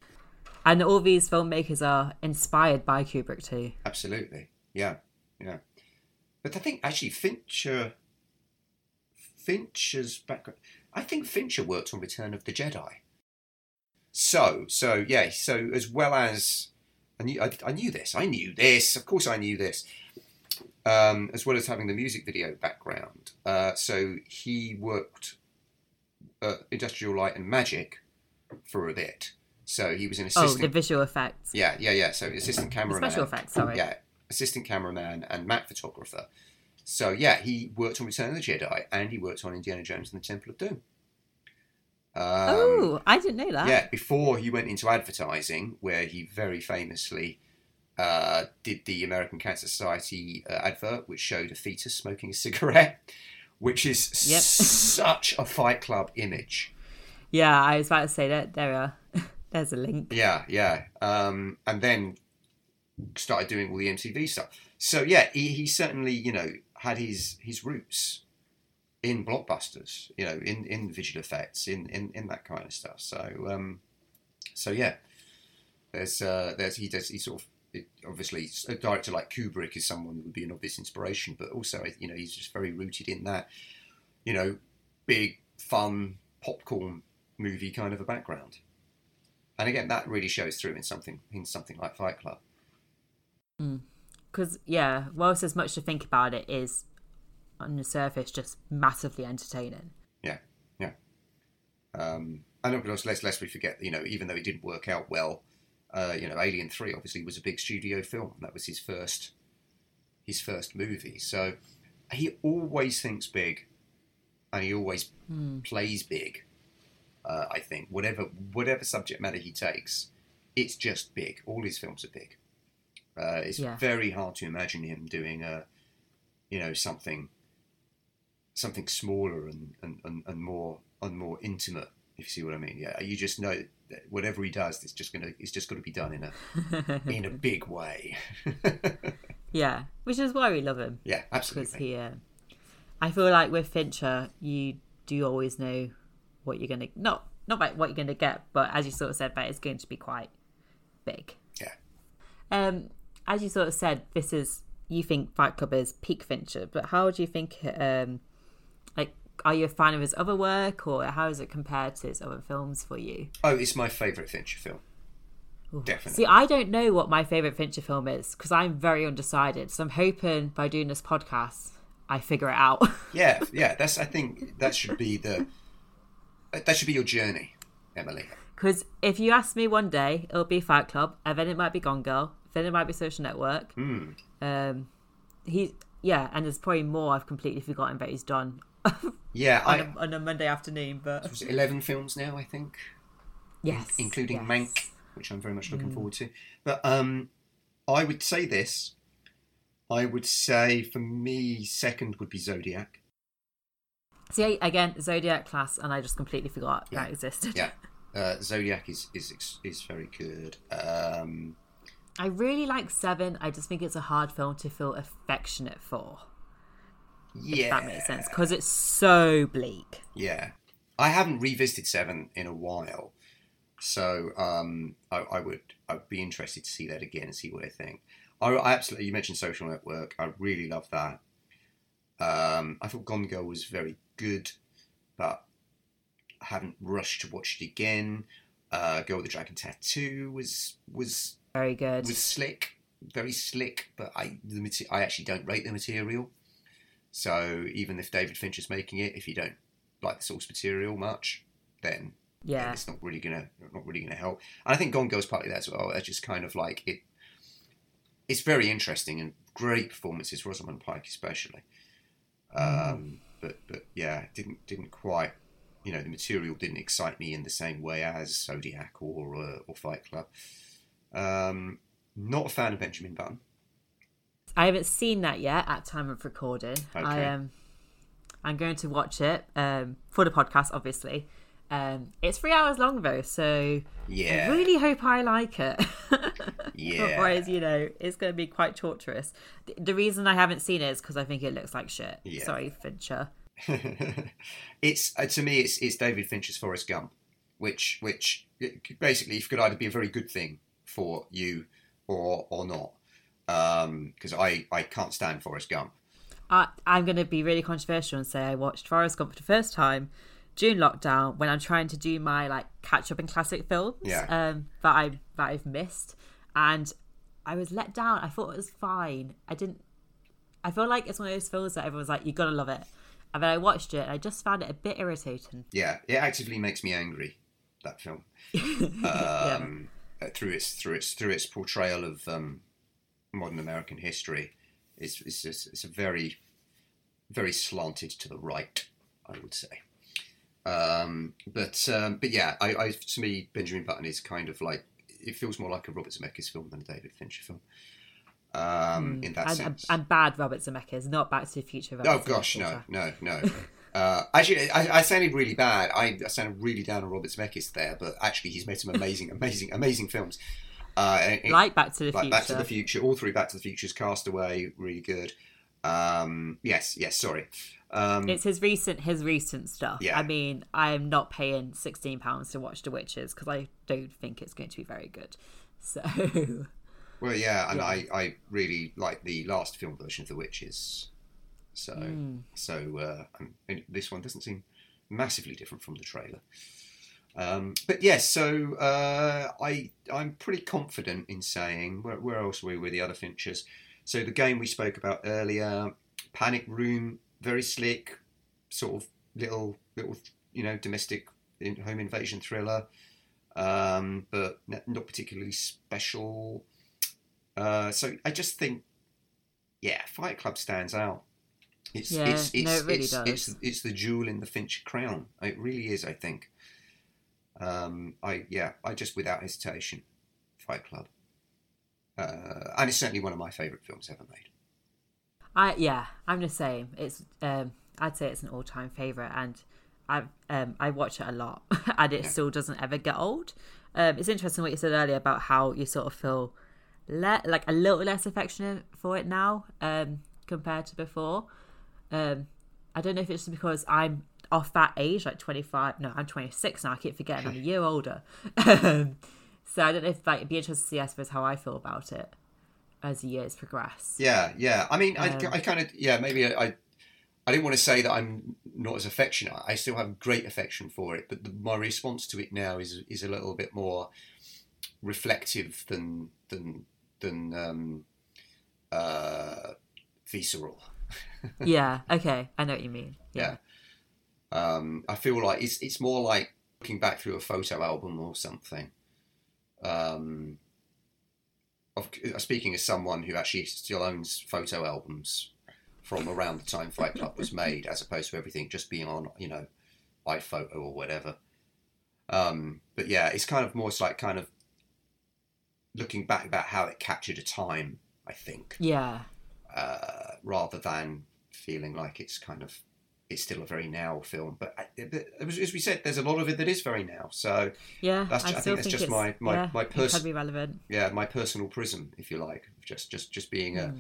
and all these filmmakers are inspired by Kubrick too. Absolutely. Yeah. Yeah. But I think actually Fincher Fincher's background I think Fincher worked on Return of the Jedi. So, so yeah, so as well as I knew I, I knew this. I knew this. Of course I knew this. Um, as well as having the music video background. Uh, so he worked uh, Industrial Light and Magic for a bit. So he was an assistant. Oh, the visual effects. Yeah, yeah, yeah. So assistant The cameraman. special effects. Sorry. Yeah, assistant cameraman and matte photographer. So yeah, he worked on Return of the Jedi and he worked on Indiana Jones and the Temple of Doom. Um, oh, I didn't know that. yeah, before he went into advertising, where he very famously uh, did the American Cancer Society uh, advert, which showed a fetus smoking a cigarette, which is Yep. such a Fight Club image. Yeah, I was about to say that there are. There's a link. Yeah, yeah. Um, and then started doing all the MTV stuff. So yeah, he, he certainly, you know, had his his roots in blockbusters, you know, in, in visual effects, in, in, in that kind of stuff. So um, so yeah, there's uh, there's he does he sort of it, obviously a director like Kubrick is someone who would be an obvious inspiration, but also you know he's just very rooted in that, you know, big fun popcorn movie kind of a background. And again, that really shows through in something in something like Fight Club. Because yeah, whilst there's much to think about, it is on the surface just massively entertaining. Yeah, yeah. Um, and of course, lest, lest we forget, you know, even though it didn't work out well, uh, you know, Alien Three obviously was a big studio film. That was his first, his first movie. So he always thinks big, and he always plays big. Uh, I think whatever whatever subject matter he takes, it's just big. All his films are big. Uh, it's Yeah. very hard to imagine him doing a, you know, something, something smaller and, and, and, and more and more intimate. If you see what I mean, yeah. You just know that whatever he does, it's just gonna it's just got to be done in a in a big way. Yeah, which is why we love him yeah, absolutely. because he. Uh, I feel like with Fincher, you do always know what you're gonna not not like what you're gonna get, but as you sort of said, that it's going to be quite big. Yeah. Um, as you sort of said, this is you think Fight Club is peak Fincher, but how do you think? Um, are you a fan of his other work, or how is it compared to his other films for you? Oh, it's my favourite Fincher film. Definitely. See, I don't know what my favorite Fincher film is because I'm very undecided. So I'm hoping by doing this podcast, I figure it out. Yeah, yeah. That's I think that should be the that should be your journey, Emily. Because if you ask me one day, it'll be Fight Club, and then it might be Gone Girl, then it might be Social Network. Mm. Um, he, yeah, and there's probably more I've completely forgotten that he's done Yeah, on, I a, on a Monday afternoon. But was it eleven films now, I think, yes, including yes. Mank, which I'm very much looking Mm. forward to. But um, I would say this. I would say for me, second would be Zodiac. See again, Zodiac class, and I just completely forgot Yeah. that existed. Yeah, uh, Zodiac is is is very good. Um, I really like Seven. I just think it's a hard film to feel affectionate for. Yeah, If that makes sense, because it's so bleak. Yeah, I haven't revisited Seven in a while, so um, I, I would I'd be interested to see that again and see what I think. I, I absolutely you mentioned Social Network. I really love that. Um, I thought Gone Girl was very good, but I haven't rushed to watch it again. Uh, Girl with the Dragon Tattoo was was Very good. was slick, very slick, but I the I actually don't rate the material. So even if David Finch is making it, if you don't like the source material much, then then yeah, it's not really gonna not really gonna help. And I think Gone Girl's partly that as well. It's just kind of like it. it's very interesting and great performances, for Rosamund Pike especially. Um, But but yeah, didn't didn't quite. You know, the material didn't excite me in the same way as Zodiac or uh, or Fight Club. Um, not a fan of Benjamin Button. I haven't seen that yet at time of recording. I Okay. um, I'm going to watch it um, for the podcast, obviously. Um, it's three hours long though, so Yeah, I really hope I like it. Yeah. Otherwise, you know, it's going to be quite torturous. The, the reason I haven't seen it is because I think it looks like shit. Yeah. Sorry, Fincher. it's uh, to me it's it's David Fincher's Forrest Gump, which which basically could either be a very good thing for you or or not. Because I I can't stand Forrest Gump. I, I'm going to be really controversial and say I watched Forrest Gump for the first time during lockdown when I'm trying to do my like catch up in classic films Yeah. um, that I that I've missed, and I was let down. I thought it was fine. I didn't. I feel like it's one of those films that everyone's like, "You gotta love it," and then I watched it and I just found it a bit irritating. Yeah, it actively makes me angry. That film. um, uh, through its through its through its portrayal of um, modern American history, is, it's, it's it's a very very slanted to the right, I would say. Um, but um, but yeah, I, I to me Benjamin Button is kind of like it feels more like a Robert Zemeckis film than a David Fincher film. Um, in that and, sense, and bad Robert Zemeckis, not Back to the Future. Robert Oh gosh, Zemeckis. no, no, no. Uh, actually, I, I sounded really bad. I, I sounded really down on Robert Zemeckis there, but actually, he's made some amazing, amazing, amazing films. Uh, it- Like Back to the like Future. Back to the Future, all three Back to the Futures, Castaway, really good. Um, yes, yes. Sorry. Um, It's his recent his recent stuff. Yeah. I mean, I'm not paying sixteen pounds to watch The Witches because I don't think it's going to be very good. So well, yeah, and I, I really like the last film version of The Witches. So, Hmm. so uh, this one doesn't seem massively different from the trailer. Um, but yes, so uh, I I'm pretty confident in saying where, where else were we with the other Finchers? So the game we spoke about earlier, Panic Room, very slick, sort of little little you know domestic in, home invasion thriller, um, but not particularly special. Uh, so I just think, yeah, Fight Club stands out. It's Yeah, it's it's no, it really it's, does. it's it's the jewel in the Finch crown. It really is. I think. Um, I yeah, I just without hesitation, Fight Club, uh, and it's certainly one of my favourite films ever made. I yeah, I'm the same. It's um I'd say it's an all time favourite and I um I watch it a lot and it still doesn't ever get old. Um it's interesting what you said earlier about how you sort of feel le- like a little less affectionate for it now, um, compared to before. Um I don't know if it's because I'm off that age, like 25. No, I'm 26 now. I keep forgetting I'm a year older. um, so I don't know if like it'd be interesting to see, I suppose, how I feel about it as the years progress. Yeah, yeah. I mean, I, Um, I kind of yeah. Maybe I, I I didn't want to say that I'm not as affectionate. I still have great affection for it, but the, my response to it now is is a little bit more reflective than than than um, uh, visceral. yeah. Okay. I know what you mean. Yeah. Yeah. Um, I feel like it's it's more like looking back through a photo album or something. Um, of, speaking as someone who actually still owns photo albums from around the time Fight Club was made, as opposed to everything just being on, you know, iPhoto or whatever. Um, but yeah, it's kind of more like kind of looking back about how it captured a time. I think Yeah. uh, rather than feeling like it's kind of it's still a very now film. But, I, but as we said, there's a lot of it that is very now. So Yeah. That's ju- I think that's just my- my- yeah, my it pers- can be relevant. yeah, my personal prism, if you like, just just just being a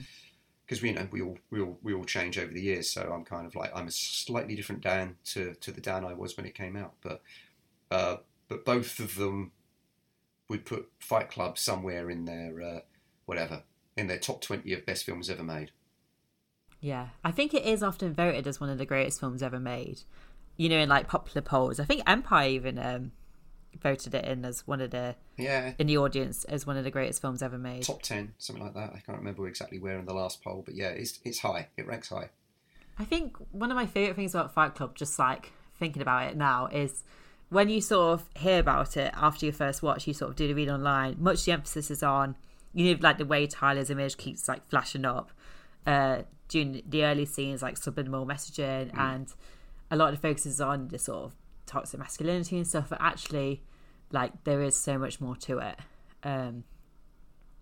because we you know we all we all we all change over the years. So I'm kind of like I'm a slightly different Dan to to the Dan I was when it came out. But uh, but both of them would put Fight Club somewhere in their uh, whatever in their top twenty of best films ever made. Yeah. I think it is often voted as one of the greatest films ever made. You know, in like popular polls. I think Empire even um, voted it in as one of the Yeah, in the audience as one of the greatest films ever made. top ten, something like that. I can't remember exactly where in the last poll, but yeah, it's it's high. It ranks high. I think one of my favorite things about Fight Club, just like thinking about it now, is when you sort of hear about it after your first watch, you sort of do the read online. Much the emphasis is on you know, like the way Tyler's image keeps like flashing up uh, during the early scenes, like subliminal messaging, Mm. and a lot of the focus is on the sort of toxic masculinity and stuff. But actually, like there is so much more to it. Um,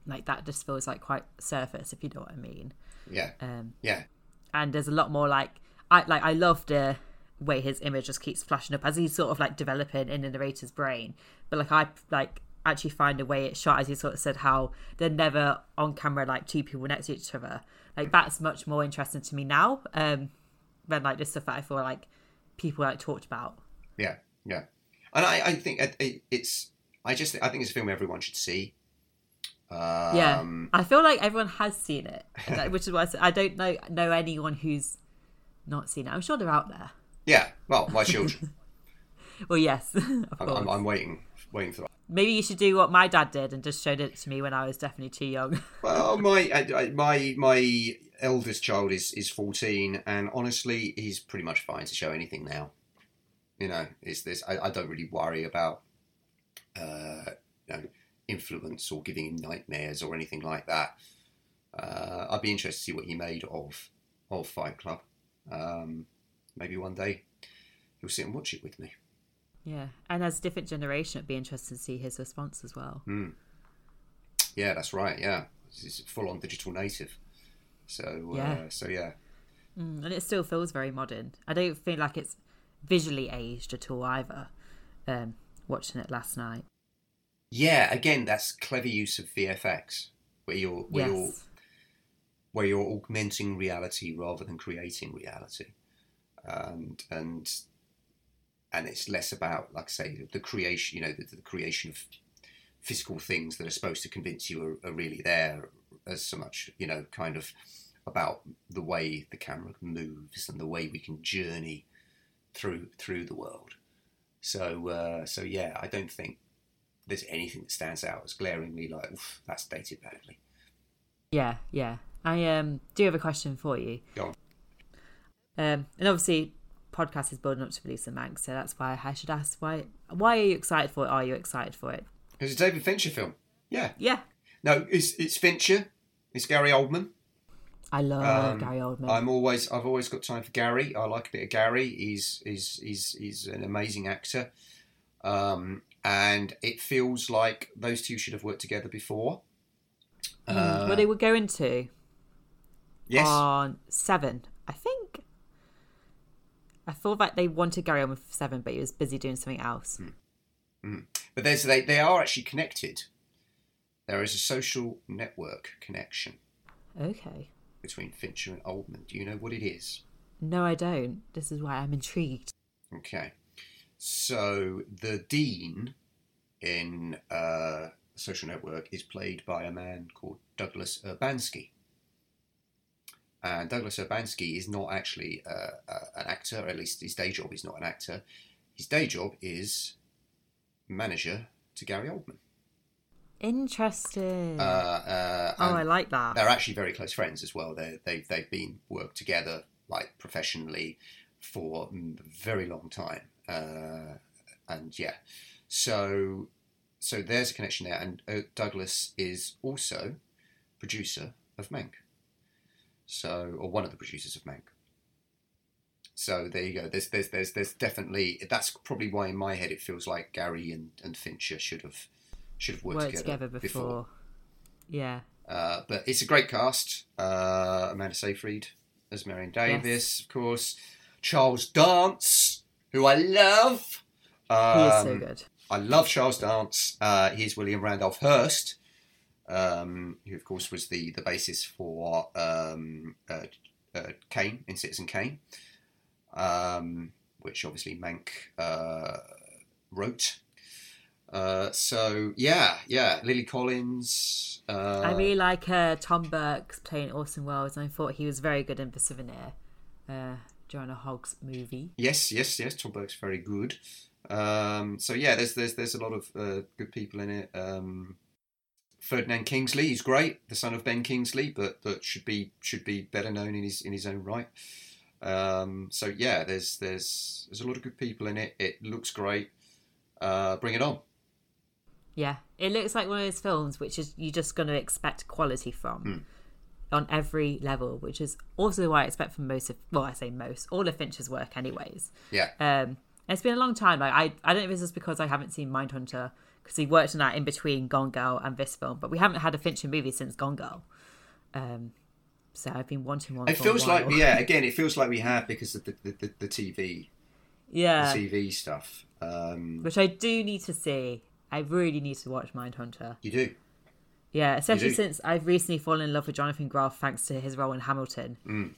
like that just feels like quite surface, if you know what I mean. Yeah, Um, yeah, and there's a lot more like I like I love the way his image just keeps flashing up as he's sort of like developing in the narrator's brain. But like I like actually find a way it's shot as you sort of said how they're never on camera like two people next to each other. Like that's much more interesting to me now um than like the stuff that I feel like people like talked about. yeah, yeah. And I, I think it, it, it's. I just. I think it's a film everyone should see. Um, Yeah, I feel like everyone has seen it, which is why I, said, I don't know know anyone who's not seen it. I'm sure they're out there. Yeah. Well, my children. Well, yes, I'm. I'm, I'm waiting, waiting for that. Maybe you should do what my dad did and just showed it to me when I was definitely too young. Well, my my my eldest child is is 14, and honestly, he's pretty much fine to show anything now. You know, is this? I, I don't really worry about, uh, you know, influence or giving him nightmares or anything like that. Uh, I'd be interested to see what he made of of Fight Club. Um, maybe one day he'll sit and watch it with me. Yeah, and as a different generation, it'd be interesting to see his response as well. Yeah, that's right. Yeah, he's full on digital native. So Yeah. Uh, so yeah. Mm, and it still feels very modern. I don't feel like it's visually aged at all either. Um, watching it last night. Yeah, again, that's clever use of VFX, where you're where you're where you're augmenting reality rather than creating reality, and and and it's less about, like I say, the creation. You know, the, the creation of physical things that are supposed to convince you are, are really there, as so much you know, kind of about the way the camera moves and the way we can journey through through the world. So uh, so yeah, I don't think there's anything that stands out as glaringly like "Oof, that's dated badly. Yeah, yeah. I um do have a question for you. Go on. Um, and obviously, podcast is building up to release a Mank, so that's why I should ask why. Why are you excited for it? Are you excited for it? It's a David Fincher film. Yeah. Yeah, No, it's it's Fincher. It's Gary Oldman. I love Um, Gary Oldman. I'm always I've always got time for Gary. I like a bit of Gary. He's he's he's he's an amazing actor. Um, and it feels like those two should have worked together before. Mm, Uh, well, they were going to yes. on seven, I think. I thought that they wanted Gary on with seven, but he was busy doing something else. Hmm. But there's they, they are actually connected. There is a social network connection Okay. between Fincher and Oldman. Do you know what it is? No, I don't. This is why I'm intrigued. Okay. So the dean in uh, Social Network is played by a man called Douglas Urbanski. And Douglas Urbanski is not actually uh, uh, an actor, or at least his day job is not an actor. His day job is manager to Gary Oldman. Interesting. Uh, uh, oh, I like that. they're actually very close friends as well. They they've they've been worked together like professionally for a very long time, uh, and yeah, so so there's a connection there. And uh, Douglas is also producer of Mank, so or one of the producers of Mank. So there you go. There's there's there's there's definitely that's probably why in my head it feels like Gary and, and Fincher should have should have worked, Worked together before. before. Yeah. Uh, but it's a great cast. Uh, Amanda Seyfried as Marion Davies, of course. Charles Dance, who I love. He is so Um, good. I love Charles Dance. Uh, he's William Randolph Hearst, um, who of course was the the basis for um, uh, uh, Kane in Citizen Kane, um, which obviously Mank uh, wrote. Uh, so yeah, yeah, Lily Collins. Uh, I really like uh, Tom Burke's playing Orson Welles, and I thought he was very good in The Souvenir, uh, Joanna Hogg's movie. Yes, yes, yes. Tom Burke's very good. Um, so yeah, there's there's there's a lot of uh, good people in it. Ferdinand Kingsley, he's great, the son of Ben Kingsley, but but should be should be better known in his in his own right. Um, so yeah, there's there's there's a lot of good people in it. It looks great. Uh, bring it on. Yeah, it looks like one of those films which is you're just going to expect quality from on every level, which is also what I expect from most of well, I say most all of Fincher's work, anyways. Yeah. Um, it's been a long time. Like I, I don't know if this is because I haven't seen Mindhunter because he worked on that in between Gone Girl and this film, but we haven't had a Fincher movie since Gone Girl. Um, so I've been wanting one. It feels like yeah. Again, it feels like we have because of the the, the, the TV yeah, the TV stuff. Um, which I do need to see. I really need to watch Mindhunter. you do. Yeah, especially do. since I've recently fallen in love with Jonathan Groff thanks to his role in Hamilton.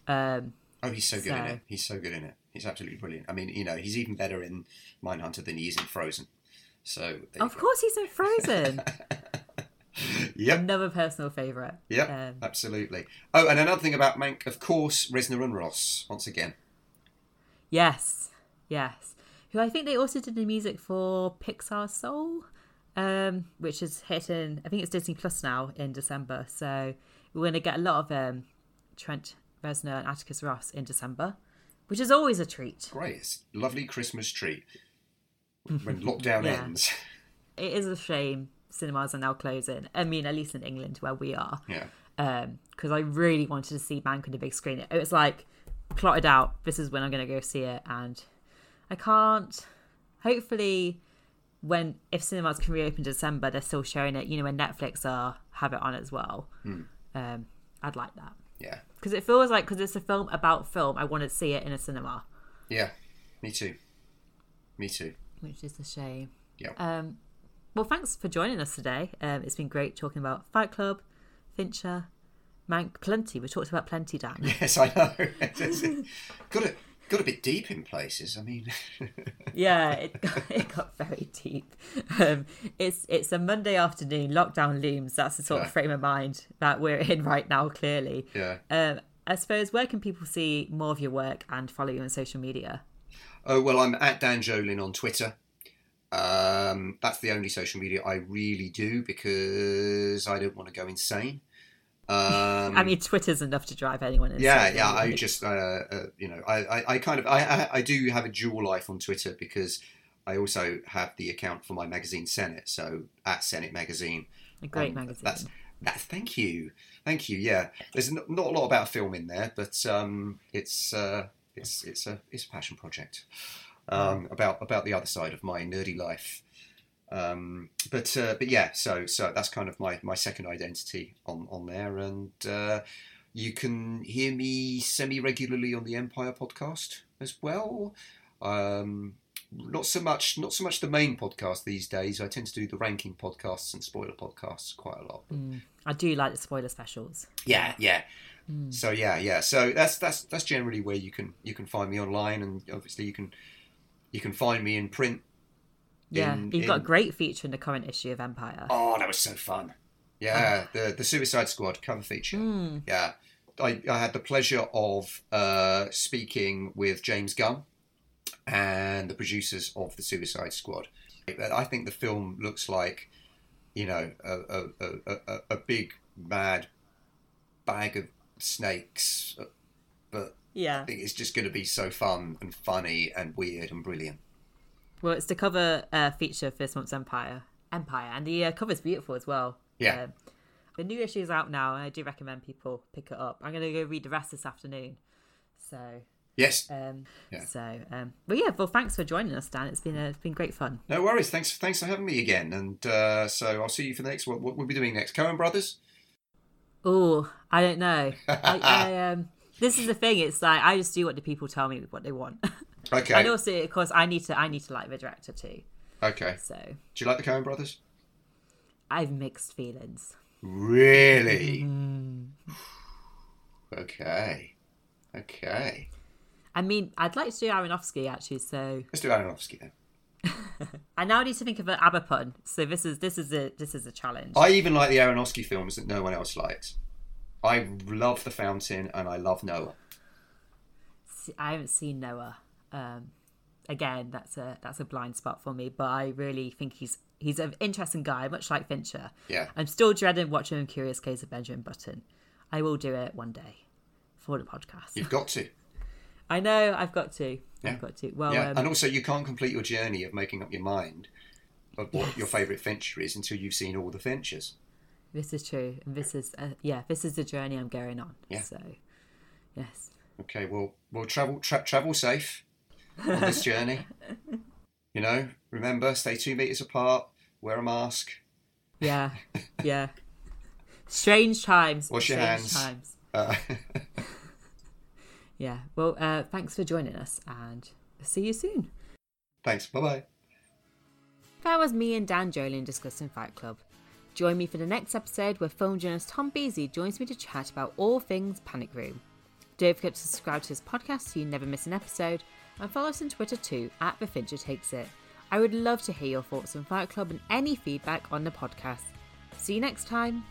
Um, Oh, he's so good in it. He's so good in it. He's absolutely brilliant. I mean, you know, he's even better in Mindhunter than he is in Frozen. So, of course, he's in Frozen. Yep. Another personal favourite. Yep. Um, absolutely. Oh, and another thing about Mank, of course, Reznor and Ross once again. Yes, yes. Who I think they also did the music for Pixar Soul, um, which is hitting. I think it's Disney Plus now in December. So we're going to get a lot of um, Trent Reznor and Atticus Ross in December, which is always a treat. Great. It's lovely Christmas treat when lockdown Yeah. ends. It is a shame cinemas are now closing. I mean, at least in England where we are. Yeah. because I really wanted to see Mank on the big screen. It was like plotted out. This is when I'm going to go see it, and I can't. Hopefully, when if cinemas can reopen in December, they're still showing it. You know, when Netflix are have it on as well. Um, I'd like that Yeah. Because it feels like because it's a film about film. I want to see it in a cinema, Yeah. Me too. Me too. which is a shame. Yeah. Um, well, thanks for joining us today. Um, it's been great talking about Fight Club, Fincher, Mank, plenty. We talked about plenty, Dan. yes, I know. got a got a bit deep in places. I mean, yeah, it got, it got very deep. Um, it's it's a Monday afternoon. Lockdown looms. That's the sort Yeah. of frame of mind that we're in right now. Clearly, yeah. um, I suppose where can people see more of your work and follow you on social media? Oh well, I'm at Dan Jolin on Twitter. Um, that's the only social media I really do because I don't want to go insane. Um, I mean, Twitter's enough to drive anyone insane. yeah, yeah. I just, uh, uh, you know, I, I, I kind of, I, I, I do have a dual life on Twitter because I also have the account for my magazine Senet. So at Senet Magazine, a great um, magazine. That's that's. Thank you, thank you. Yeah, there's not, not a lot about film in there, but um, it's uh, it's it's a it's a passion project um, about about the other side of my nerdy life. Um, but uh, but yeah, so so that's kind of my, my second identity on on there, and uh, you can hear me semi regularly on the Empire podcast as well. Um, not so much not so much the main podcast these days. I tend to do the ranking podcasts and spoiler podcasts quite a lot. I do like the spoiler specials. Yeah, yeah. So yeah, yeah. So that's that's that's generally where you can you can find me online, and obviously you can you can find me in print. Yeah, in- you've got a great feature in the current issue of Empire. Oh, that was so fun. Yeah, the the Suicide Squad cover feature. Yeah, I, I had the pleasure of uh, speaking with James Gunn and the producers of the Suicide Squad. I think the film looks like, you know, a a, a, a, a big mad bag of snakes, but Yeah. I think it's just going to be so fun and funny and weird and brilliant. Well, it's the cover uh, feature for this month's Empire. Empire, and the uh, cover's beautiful as well. Yeah. Um, the new issue is out now, and I do recommend people pick it up. I'm going to go read the rest this afternoon. So, Yes. um, Yeah. so, um, but yeah. Well, thanks for joining us, Dan. It's been uh, it's been great fun. No worries. Thanks, thanks for having me again. And uh, so I'll see you for the next. What, what we'll be doing next? Coen Brothers. Oh, I don't know. I, I um, this is the thing. It's like I just do what the people tell me what they want, Okay. and also, of course, I need to I need to like the director too. Okay. So Do you like the Coen Brothers? I have mixed feelings. Really? Mm-hmm. Okay. Okay. I mean, I'd like to do Aronofsky actually. So Let's do Aronofsky then. I now need to think of an ABBA pun. So this is this is a this is a challenge. I even like the Aronofsky films that no one else likes. I love The Fountain and I love Noah. See, I haven't seen Noah. Um, again, that's a that's a blind spot for me. But I really think he's he's an interesting guy, much like Fincher. Yeah. I'm still dreading watching Curious Case of Benjamin Button. I will do it one day for the podcast. You've got to. I know I've got to. Yeah. I've got to. Well, yeah. um, and also, you can't complete your journey of making up your mind of what Yes. your favourite Fincher is until you've seen all the Finchers. This is true. And this is, uh, yeah, this is the journey I'm going on. Yeah. So, yes. Okay, well, we'll travel tra- travel safe on this journey. You know, remember, stay two meters apart, wear a mask. Yeah. Yeah. Strange times. Wash your strange hands. times. Uh, Yeah. Well, uh, thanks for joining us and see you soon. thanks. Bye bye. That was me and Dan Jolin discussing Fight Club. Join me for the next episode where film journalist Tom Beasley joins me to chat about all things Panic Room. Don't forget to subscribe to this podcast so you never miss an episode, and follow us on Twitter too, at The Fincher Takes It. I would love to hear your thoughts on Fight Club and any feedback on the podcast. See you next time.